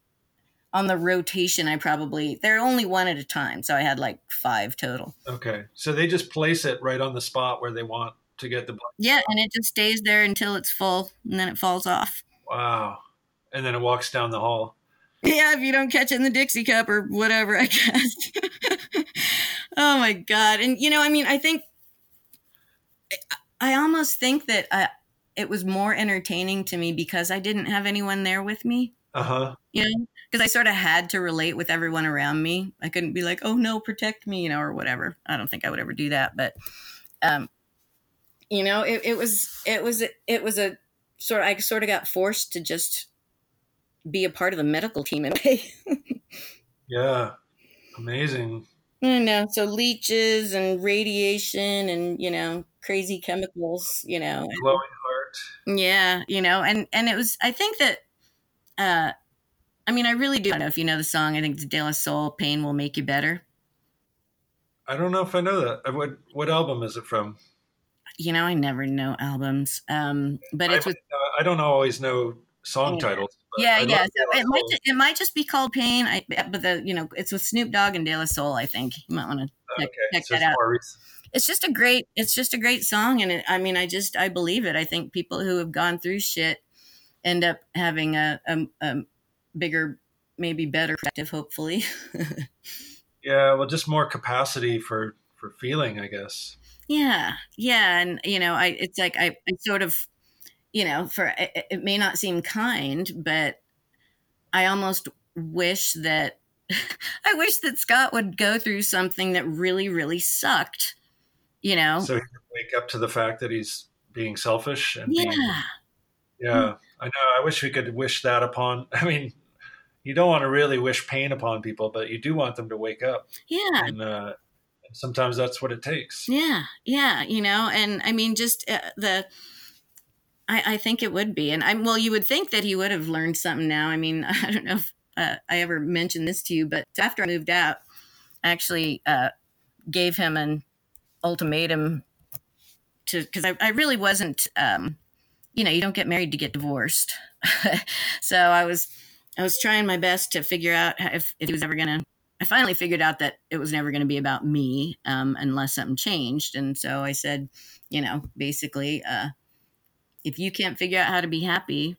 S2: on the rotation, I probably they're only one at a time, so I had like five total.
S1: Okay, so they just place it right on the spot where they want to get the.
S2: Yeah, and it just stays there until it's full, and then it falls off.
S1: Wow, and then it walks down the hall.
S2: Yeah, if you don't catch it in the Dixie cup or whatever, I guess. oh my god! And you know, I mean, I think I almost think that I, uh, it was more entertaining to me because I didn't have anyone there with me.
S1: Uh huh.
S2: You know, because I sort of had to relate with everyone around me. I couldn't be like, "Oh no, protect me," you know, or whatever. I don't think I would ever do that, but um, you know, it, it was it was it was a sort of I sort of got forced to just be a part of the medical team in a way.
S1: yeah, amazing.
S2: I know. So leeches and radiation and you know crazy chemicals. You know,
S1: glowing
S2: Yeah, you know, and and it was. I think that. uh I mean, I really do. I don't know if you know the song. I think it's De La Soul. Pain will make you better.
S1: I don't know if I know that. What what album is it from?
S2: You know, I never know albums. Um, but it's
S1: I,
S2: with.
S1: I don't always know song
S2: yeah.
S1: titles.
S2: Yeah, yeah. So it might it might just be called Pain. I but the you know it's with Snoop Dogg and De La Soul. I think you might want to check, okay. check so that out. It's just a great it's just a great song, and it, I mean I just I believe it. I think people who have gone through shit end up having a, a, a bigger, maybe better perspective, hopefully.
S1: yeah, well, just more capacity for for feeling, I guess.
S2: Yeah, yeah, and you know, I it's like I, I sort of, you know, for it, it may not seem kind, but I almost wish that I wish that Scott would go through something that really, really sucked. You know,
S1: so he can wake up to the fact that he's being selfish and
S2: yeah,
S1: being, yeah. I know. I wish we could wish that upon. I mean, you don't want to really wish pain upon people, but you do want them to wake up.
S2: Yeah.
S1: And, uh, sometimes that's what it takes.
S2: Yeah. Yeah. You know, and I mean, just uh, the, I, I think it would be. And I'm, well, you would think that he would have learned something now. I mean, I don't know if uh, I ever mentioned this to you, but after I moved out, I actually uh, gave him an ultimatum to, because I, I really wasn't, um, you know, you don't get married to get divorced. so I was, I was trying my best to figure out if, if he was ever to. I finally figured out that it was never to be about me um, unless something changed. And so I said, you know, basically, uh, if you can't figure out how to be happy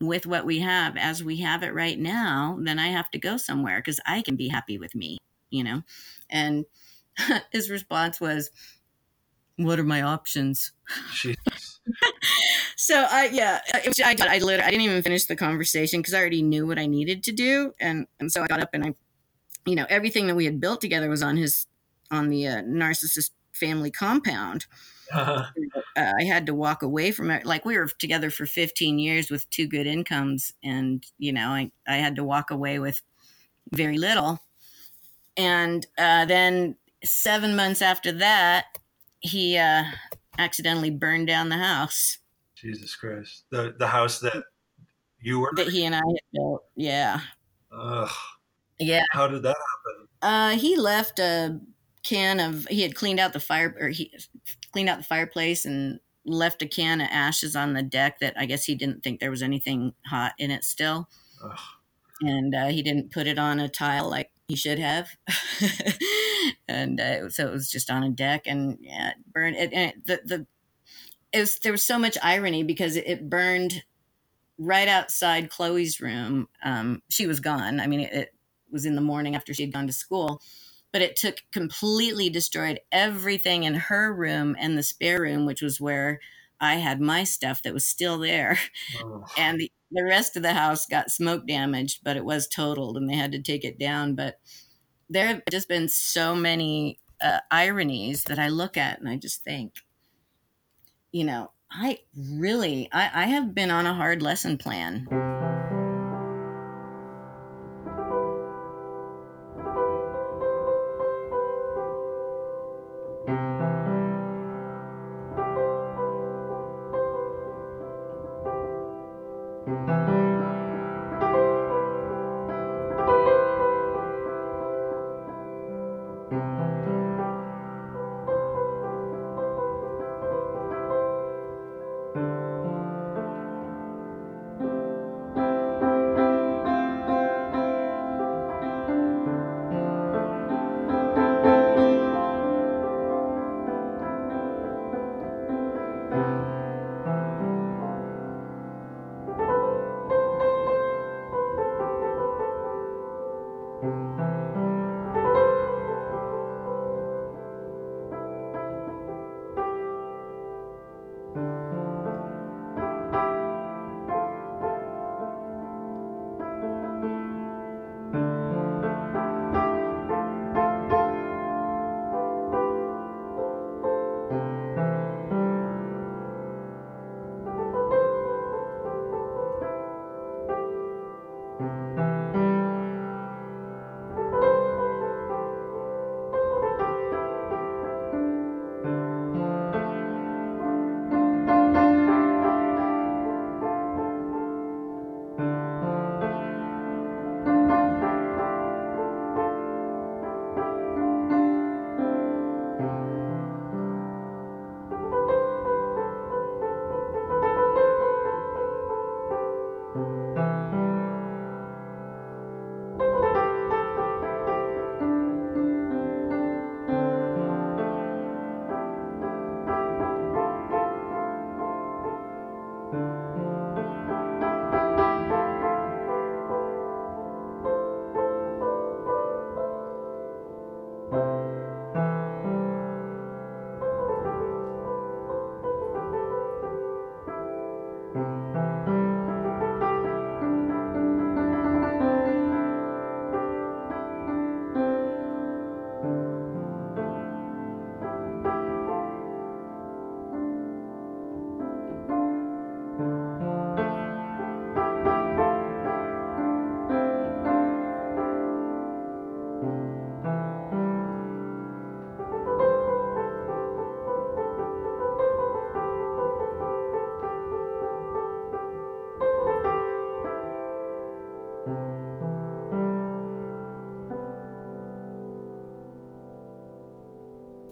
S2: with what we have as we have it right now, then I have to go somewhere because I can be happy with me, you know? And his response was, What are my options? so I yeah, was, I I literally I didn't even finish the conversation because I already knew what I needed to do, and and so I got up and I, you know, everything that we had built together was on his on the uh, narcissist family compound. Uh-huh. Uh, I had to walk away from it. Like we were together for 15 years with two good incomes, and you know, I I had to walk away with very little. And uh, then seven months after that, he uh, accidentally burned down the house.
S1: Jesus Christ. The the house that you were
S2: that he and I had built. Yeah.
S1: Ugh.
S2: Yeah.
S1: How did that happen?
S2: Uh, he left a can of he had cleaned out the fire or he cleaned out the fireplace and left a can of ashes on the deck that I guess he didn't think there was anything hot in it still. Ugh. and uh, he didn't put it on a tile like he should have, and uh, so it was just on a deck, and yeah, it burned. It, and it, the the it was there was so much irony because it, it burned right outside Chloe's room. Um, she was gone. I mean, it, it was in the morning after she'd gone to school, but it took completely destroyed everything in her room and the spare room, which was where I had my stuff that was still there. Oh. And the, the rest of the house got smoke damaged, but it was totaled and they had to take it down. But there have just been so many uh, ironies that I look at and I just think, you know, I really, I, I have been on a hard lesson plan.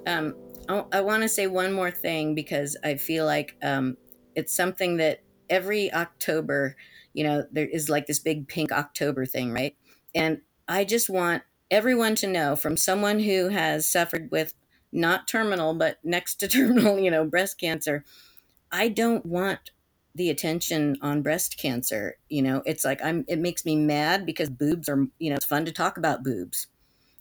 S2: Um, I, I want to say one more thing because I feel like um, it's something that every October, you know, there is like this big pink October thing, right? And I just want everyone to know from someone who has suffered with not terminal, but next to terminal, you know, breast cancer. I don't want the attention on breast cancer. You know, it's like I'm, it makes me mad because boobs are, you know, it's fun to talk about boobs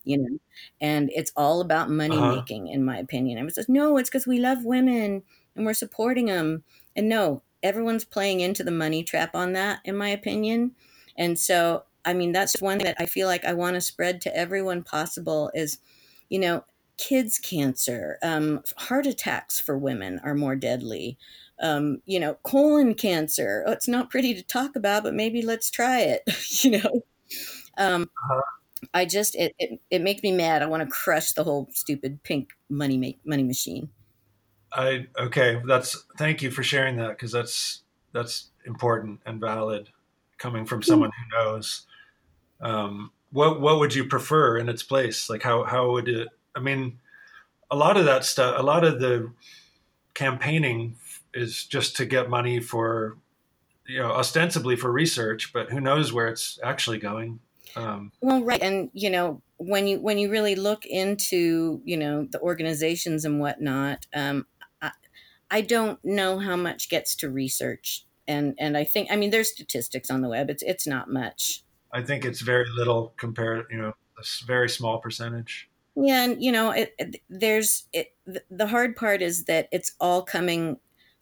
S2: you know, and it's all about money uh-huh. making, in my opinion. I says, no, it's because we love women and we're supporting them. And no, everyone's playing into the money trap on that, in my opinion. And so, I mean, that's one that I feel like I want to spread to everyone possible is, you know, kids cancer, um, heart attacks for women are more deadly. Um, you know, colon cancer. Oh, it's not pretty to talk about, but maybe let's try it. you know, um, uh-huh. I just it, it it makes me mad. I want to crush the whole stupid pink money make money machine.
S1: I okay, that's thank you for sharing that because that's that's important and valid coming from someone who knows. Um, what what would you prefer in its place? Like how how would it? I mean, a lot of that stuff, a lot of the campaigning is just to get money for you know ostensibly for research, but who knows where it's actually going.
S2: Um, well, right, and you know when you when you really look into you know the organizations and whatnot, um, I, I don't know how much gets to research, and and I think I mean there's statistics on the web. It's it's not much.
S1: I think it's very little compared. You know, a very small percentage.
S2: Yeah, and you know, it, it, there's it, the hard part is that it's all coming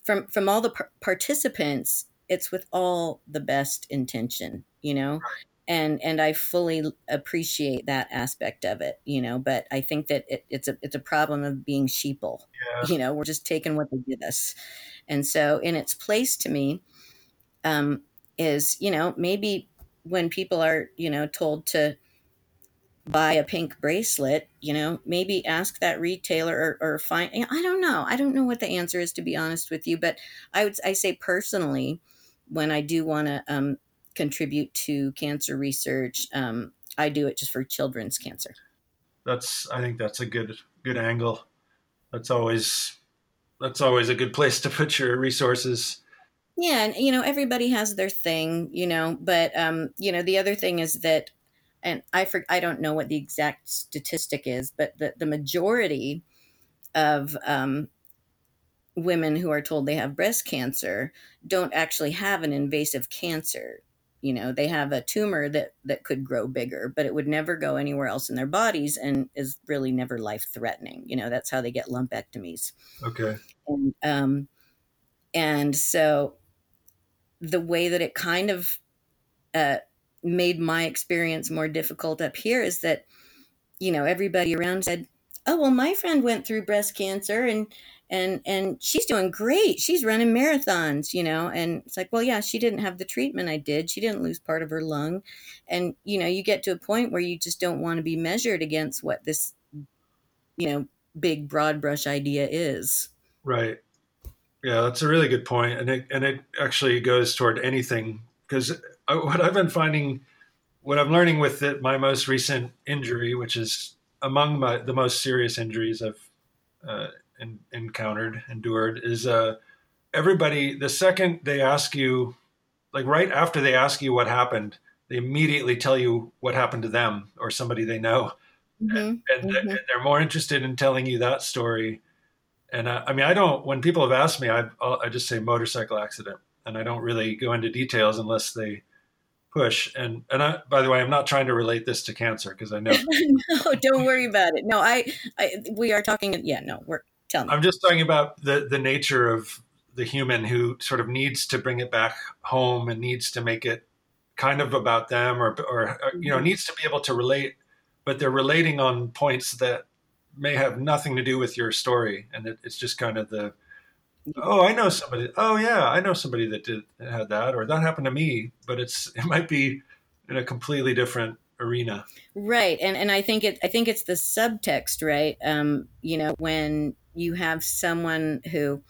S2: from from all the par- participants. It's with all the best intention, you know. Right and and I fully appreciate that aspect of it, you know. But I think that it, it's a it's a problem of being sheeple. Yeah. You know, we're just taking what they give us, and so in its place to me, um, is you know maybe when people are you know told to buy a pink bracelet, you know, maybe ask that retailer or, or find. I don't know. I don't know what the answer is to be honest with you, but I would I say personally, when I do want to um, contribute to cancer research. Um, I do it just for children's cancer.
S1: That's I think that's a good good angle. That's always that's always a good place to put your resources.
S2: Yeah, and you know everybody has their thing, you know, but um, you know the other thing is that, and I for, I don't know what the exact statistic is, but the the majority of um, women who are told they have breast cancer don't actually have an invasive cancer you know they have a tumor that that could grow bigger but it would never go anywhere else in their bodies and is really never life threatening you know that's how they get lumpectomies.
S1: Okay.
S2: And um and so the way that it kind of uh made my experience more difficult up here is that you know everybody around said oh well my friend went through breast cancer and and and she's doing great. She's running marathons you know and it's like well yeah she didn't have the treatment i did. She didn't lose part of her lung. And you know you get to a point where you just don't want to be measured against what this you know big broad brush idea is.
S1: Right. Yeah that's a really good point and it and it actually goes toward anything because what i've been finding what i'm learning with it, my most recent injury which is among my the most serious injuries i've uh, encountered, endured, is uh, everybody, the second they ask you, like right after they ask you what happened, they immediately tell you what happened to them or somebody they know. Mm-hmm. And, and, mm-hmm. and, they're more interested in telling you that story. And I, I mean, I don't, when people have asked me, I, I just say motorcycle accident and I don't really go into details unless they, push and and I, by the way i'm not trying to relate this to cancer because i know
S2: no don't worry about it no I, I we are talking yeah no we're Tell me.
S1: I'm just talking about the the nature of the human who sort of needs to bring it back home and needs to make it kind of about them or or you know mm-hmm. needs to be able to relate but they're relating on points that may have nothing to do with your story and it, it's just kind of the oh i know somebody oh yeah i know somebody that did had that or that happened to me but it's it might be in a completely different arena.
S2: Right and and i think it i think it's the subtext right? Um you know when you have someone who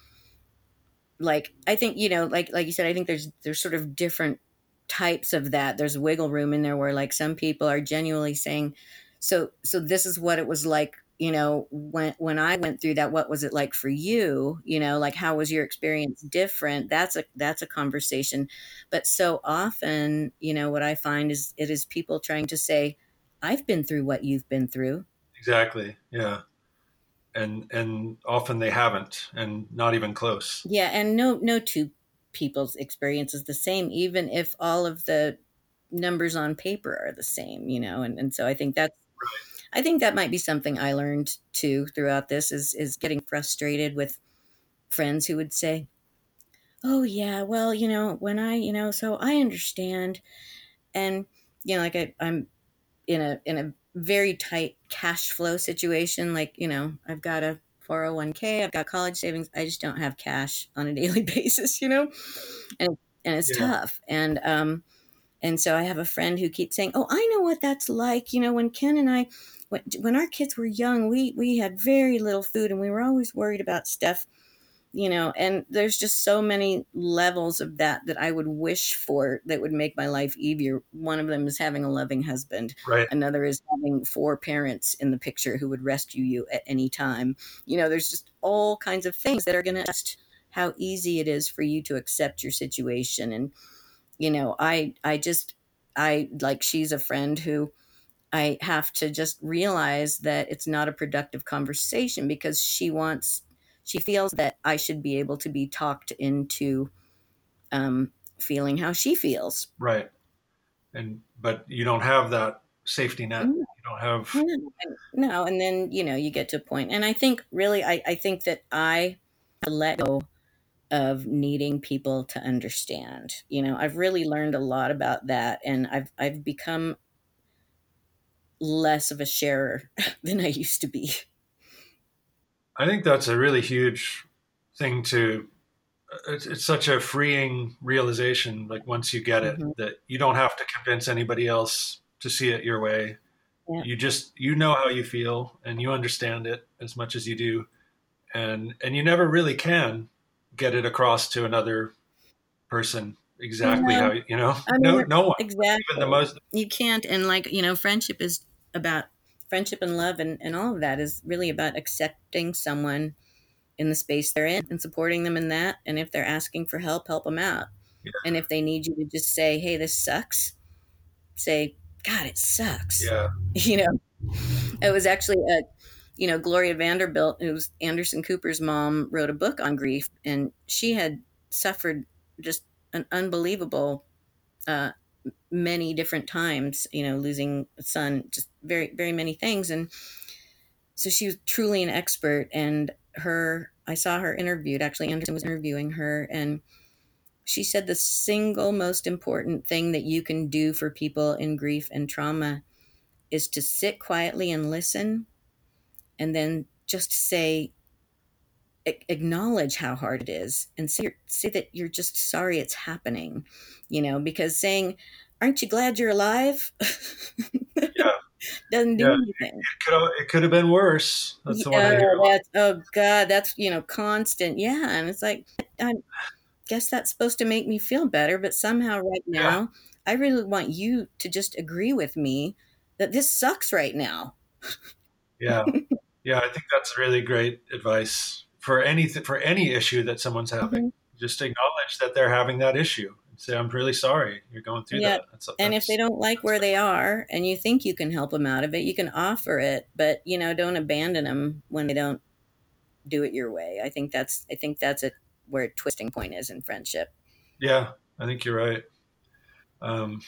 S2: like i think you know like like you said i think there's there's sort of different types of that. There's wiggle room in there where like some people are genuinely saying so so this is what it was like you know when when i went through that what was it like for you? You know like how was your experience different? That's a that's a conversation. But so often you know what i find is it is people trying to say i've been through what you've been through.
S1: Exactly yeah. And and often they haven't and not even close.
S2: Yeah and no no two people's experience is the same even if all of the numbers on paper are the same you know and, and so i think that's i think that might be something i learned too throughout this is is getting frustrated with friends who would say oh yeah well you know when i you know so i understand and you know like I, i'm in a in a very tight cash flow situation. Like, you know, I've got a 401k, I've got college savings. I just don't have cash on a daily basis, you know? And and it's yeah. tough. And um and so I have a friend who keeps saying, "Oh, I know what that's like. You know, when Ken and I when, when our kids were young, we we had very little food and we were always worried about stuff." you know and there's just so many levels of that that i would wish for that would make my life easier one of them is having a loving husband
S1: right
S2: another is having four parents in the picture who would rescue you at any time you know there's just all kinds of things that are going to just how easy it is for you to accept your situation and you know i i just i like she's a friend who i have to just realize that it's not a productive conversation because she wants she feels that i should be able to be talked into um, feeling how she feels.
S1: Right. And but you don't have that safety net. You don't have
S2: no, no and then you know you get to a point and i think really i, I think that i let go of needing people to understand. You know, I've really learned a lot about that and I've I've become less of a sharer than I used to be.
S1: I think that's a really huge thing to it's, it's such a freeing realization like once you get it mm-hmm. that you don't have to convince anybody else to see it your way. Yeah. You just you know how you feel and you understand it as much as you do and and you never really can get it across to another person exactly how you know? I mean, no no one.
S2: Exactly even the most you can't and like you know friendship is about friendship and love and, and all of that is really about accepting someone in the space they're in and supporting them in that and if they're asking for help help them out. Yeah. and if they need you to just say hey this sucks say god it sucks.
S1: Yeah.
S2: You know? It was actually a you know, Gloria Vanderbilt, who's Anderson Cooper's mom, wrote a book on grief, and she had suffered just an unbelievable uh, many different times, you know, losing a son, just very, very many things. And so she was truly an expert. And her, I saw her interviewed, actually, Anderson was interviewing her, and she said the single most important thing that you can do for people in grief and trauma is to sit quietly and listen and then just say acknowledge how hard it is and say, say that you're just sorry it's happening you know because saying aren't you glad you're alive?
S1: Yeah.
S2: doesn't do yeah. anything.
S1: It could, have, it could have been worse. That's the one I hear
S2: that's, oh god that's you know constant. Yeah and it's like i guess that's supposed to make me feel better but somehow right now yeah. i really want you to just agree with me that this sucks right now.
S1: Yeah yeah, I think that's really great advice for any for any issue that someone's having. Mm-hmm. Just acknowledge that they're having that issue and say, "I'm really sorry you're going through yeah. that."
S2: That's, that's, and if they don't like where they are, and you think you can help them out of it, you can offer it, but you know, don't abandon them when they don't do it your way. I think that's I think that's a where a twisting point is in friendship.
S1: Yeah, I think you're right. Um,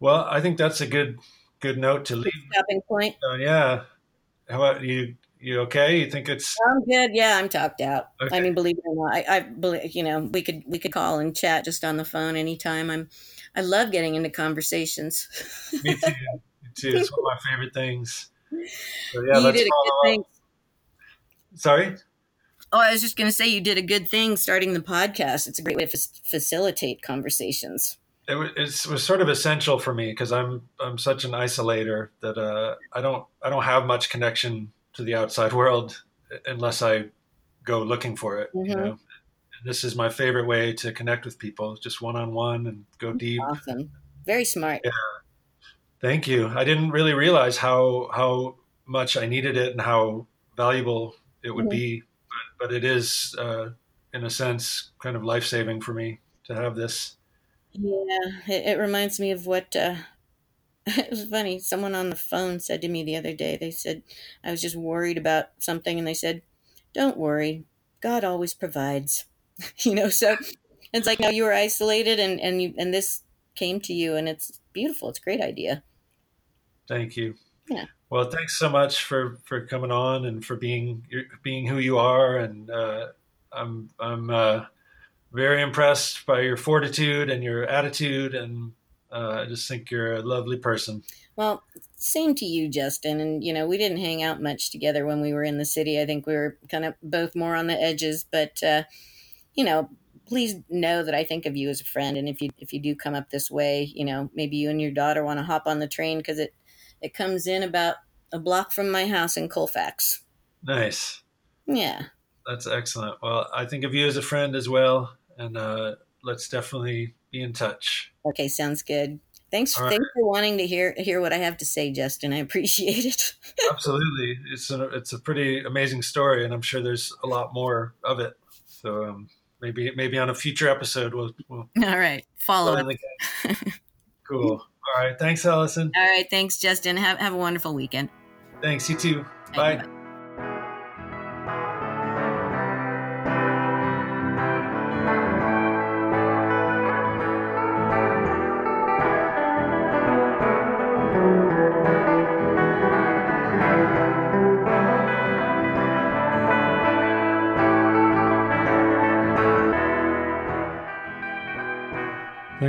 S1: well, I think that's a good good note to leave.
S2: Stopping point.
S1: Uh, yeah. How about you? You okay? You think it's?
S2: I'm good. Yeah, I'm talked out. Okay. I mean, believe it or not, I, I believe you know we could we could call and chat just on the phone anytime. I'm, I love getting into conversations.
S1: Me too. Me too. It's one of my favorite things. So, yeah, you did a good thing. Sorry.
S2: Oh, I was just going to say you did a good thing starting the podcast. It's a great way to f- facilitate conversations.
S1: It was, it was sort of essential for me because I'm I'm such an isolator that uh, I don't I don't have much connection to the outside world unless I go looking for it. Mm-hmm. You know, this is my favorite way to connect with people, just one on one and go deep.
S2: Awesome, very smart.
S1: Yeah, thank you. I didn't really realize how how much I needed it and how valuable it would mm-hmm. be, but, but, it is, uh, in a sense, kind of life saving for me to have this.
S2: Yeah, it, it reminds me of what uh, it was funny. Someone on the phone said to me the other day, they said, I was just worried about something, and they said, Don't worry, God always provides. you know, so it's like now you were isolated and, and you and this came to you and it's beautiful. It's a great idea.
S1: Thank you.
S2: Yeah.
S1: Well, thanks so much for, for coming on and for being being who you are. And uh, I'm I'm uh, very impressed by your fortitude and your attitude and uh, I just think you're a lovely person.
S2: Well, same to you, Justin. And, you know, we didn't hang out much together when we were in the city. I think we were kind of both more on the edges. But, uh, you know, please know that I think of you as a friend. And if you if you do come up this way, you know, maybe you and your daughter want to hop on the train because it, it comes in about a block from my house in Colfax.
S1: Nice.
S2: Yeah.
S1: That's excellent. Well, I think of you as a friend as well. And uh, let's definitely be in touch.
S2: Okay, sounds good. Thanks, thanks for wanting to hear hear what I have to say, Justin. I appreciate it.
S1: Absolutely, it's a it's a pretty amazing story, and I'm sure there's a lot more of it. So, um,
S4: maybe maybe on a future episode we'll. we'll
S2: All right, follow up.
S4: cool. All right. Thanks, Allison.
S2: All right. Thanks, Justin. Have have a wonderful weekend.
S4: Thanks. You too. Bye. Bye.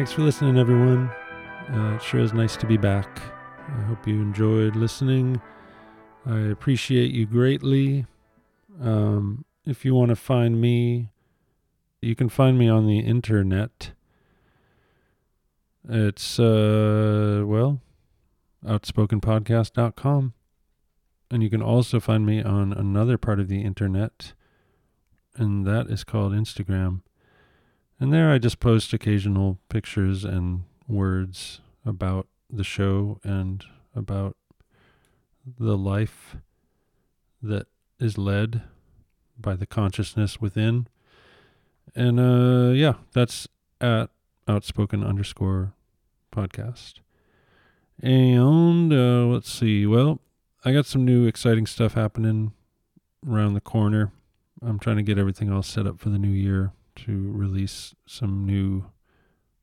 S1: Thanks for listening, everyone. Uh, it sure is nice to be back. I hope you enjoyed listening. I appreciate you greatly. Um, if you want to find me, you can find me on the internet. It's, uh, well, outspokenpodcast.com. And you can also find me on another part of the internet, and that is called Instagram. And there I just post occasional pictures and words about the show and about the life that is led by the consciousness within. And uh yeah, that's at outspoken underscore podcast. And uh let's see. Well, I got some new exciting stuff happening around the corner. I'm trying to get everything all set up for the new year to release some new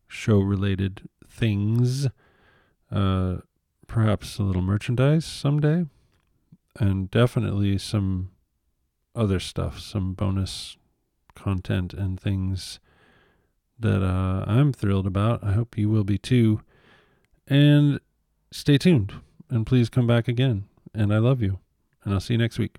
S1: show related things. Uh, perhaps a little merchandise someday. And definitely some other stuff, some bonus content and things that uh, I'm thrilled about. I hope you will be too. And stay tuned. And please come back again. And I love you. And I'll see you next week.